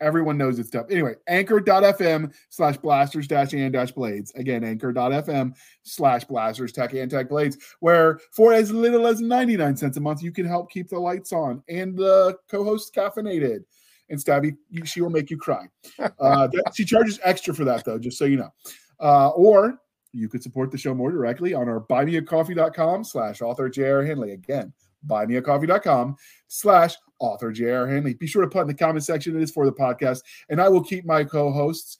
Everyone knows it's stuff. Anyway, anchor.fm slash blasters dash and dash blades. Again, anchor.fm slash blasters tech and tech blades, where for as little as 99 cents a month, you can help keep the lights on and the co host caffeinated. And Stabby, you, she will make you cry. Uh, that- she charges extra for that, though, just so you know. Uh, or you could support the show more directly on our buymeacoffee.com slash author J.R. Handley. Again, buymeacoffee.com slash author J.R. Handley. Be sure to put in the comment section it is for the podcast, and I will keep my co-hosts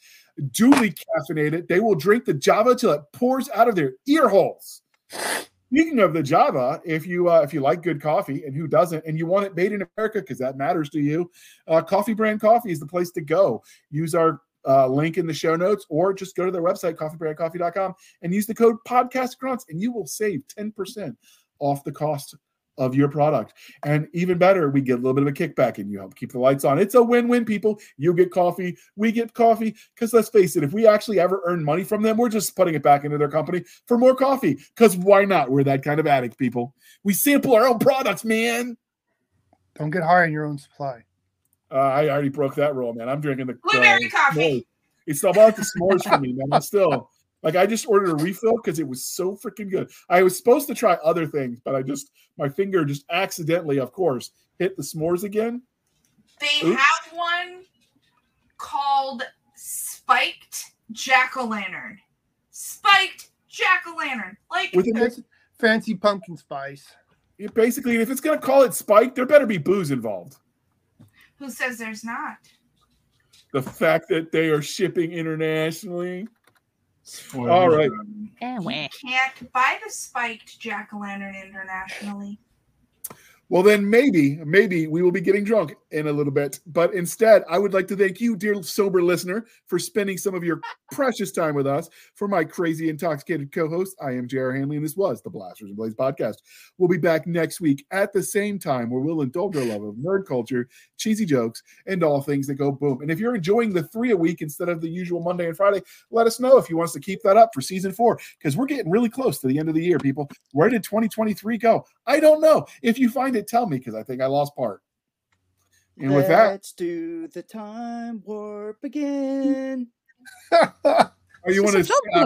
duly caffeinated. They will drink the Java till it pours out of their ear holes. Speaking of the Java, if you uh, if you like good coffee and who doesn't, and you want it made in America because that matters to you, uh, Coffee Brand Coffee is the place to go. Use our uh, link in the show notes, or just go to their website coffeebrandcoffee.com and use the code podcast grunts, and you will save ten percent off the cost of your product. And even better, we get a little bit of a kickback and you help keep the lights on. It's a win-win, people. You get coffee, we get coffee. Because let's face it, if we actually ever earn money from them, we're just putting it back into their company for more coffee. Because why not? We're that kind of addict, people. We sample our own products, man. Don't get high on your own supply. Uh, I already broke that rule, man. I'm drinking the Blueberry uh, coffee. s'mores. It's about the s'mores for me, man. I'm still like I just ordered a refill because it was so freaking good. I was supposed to try other things, but I just my finger just accidentally, of course, hit the s'mores again. They Oops. have one called Spiked Jack O' Lantern. Spiked Jack O' Lantern. Like, With an That's fancy pumpkin spice. it basically, if it's gonna call it spike, there better be booze involved. Who says there's not? The fact that they are shipping internationally. Spoilers, All right. um, Can't buy the Spiked Jack O' Lantern internationally. Well, then maybe, maybe we will be getting drunk in a little bit. But instead, I would like to thank you, dear sober listener, for spending some of your precious time with us. For my crazy intoxicated co-host, I am J.R. Handley, and this was the Blasters and Blades podcast. We'll be back next week at the same time, where we'll indulge our love of nerd culture, cheesy jokes, and all things that go boom. And if you're enjoying the three a week instead of the usual Monday and Friday, let us know if you want us to keep that up for season four, because we're getting really close to the end of the year, people. Where did 2023 go? I don't know. If you find it, tell me because I think I lost part. And with that, Let's do the time warp again. are oh, you want to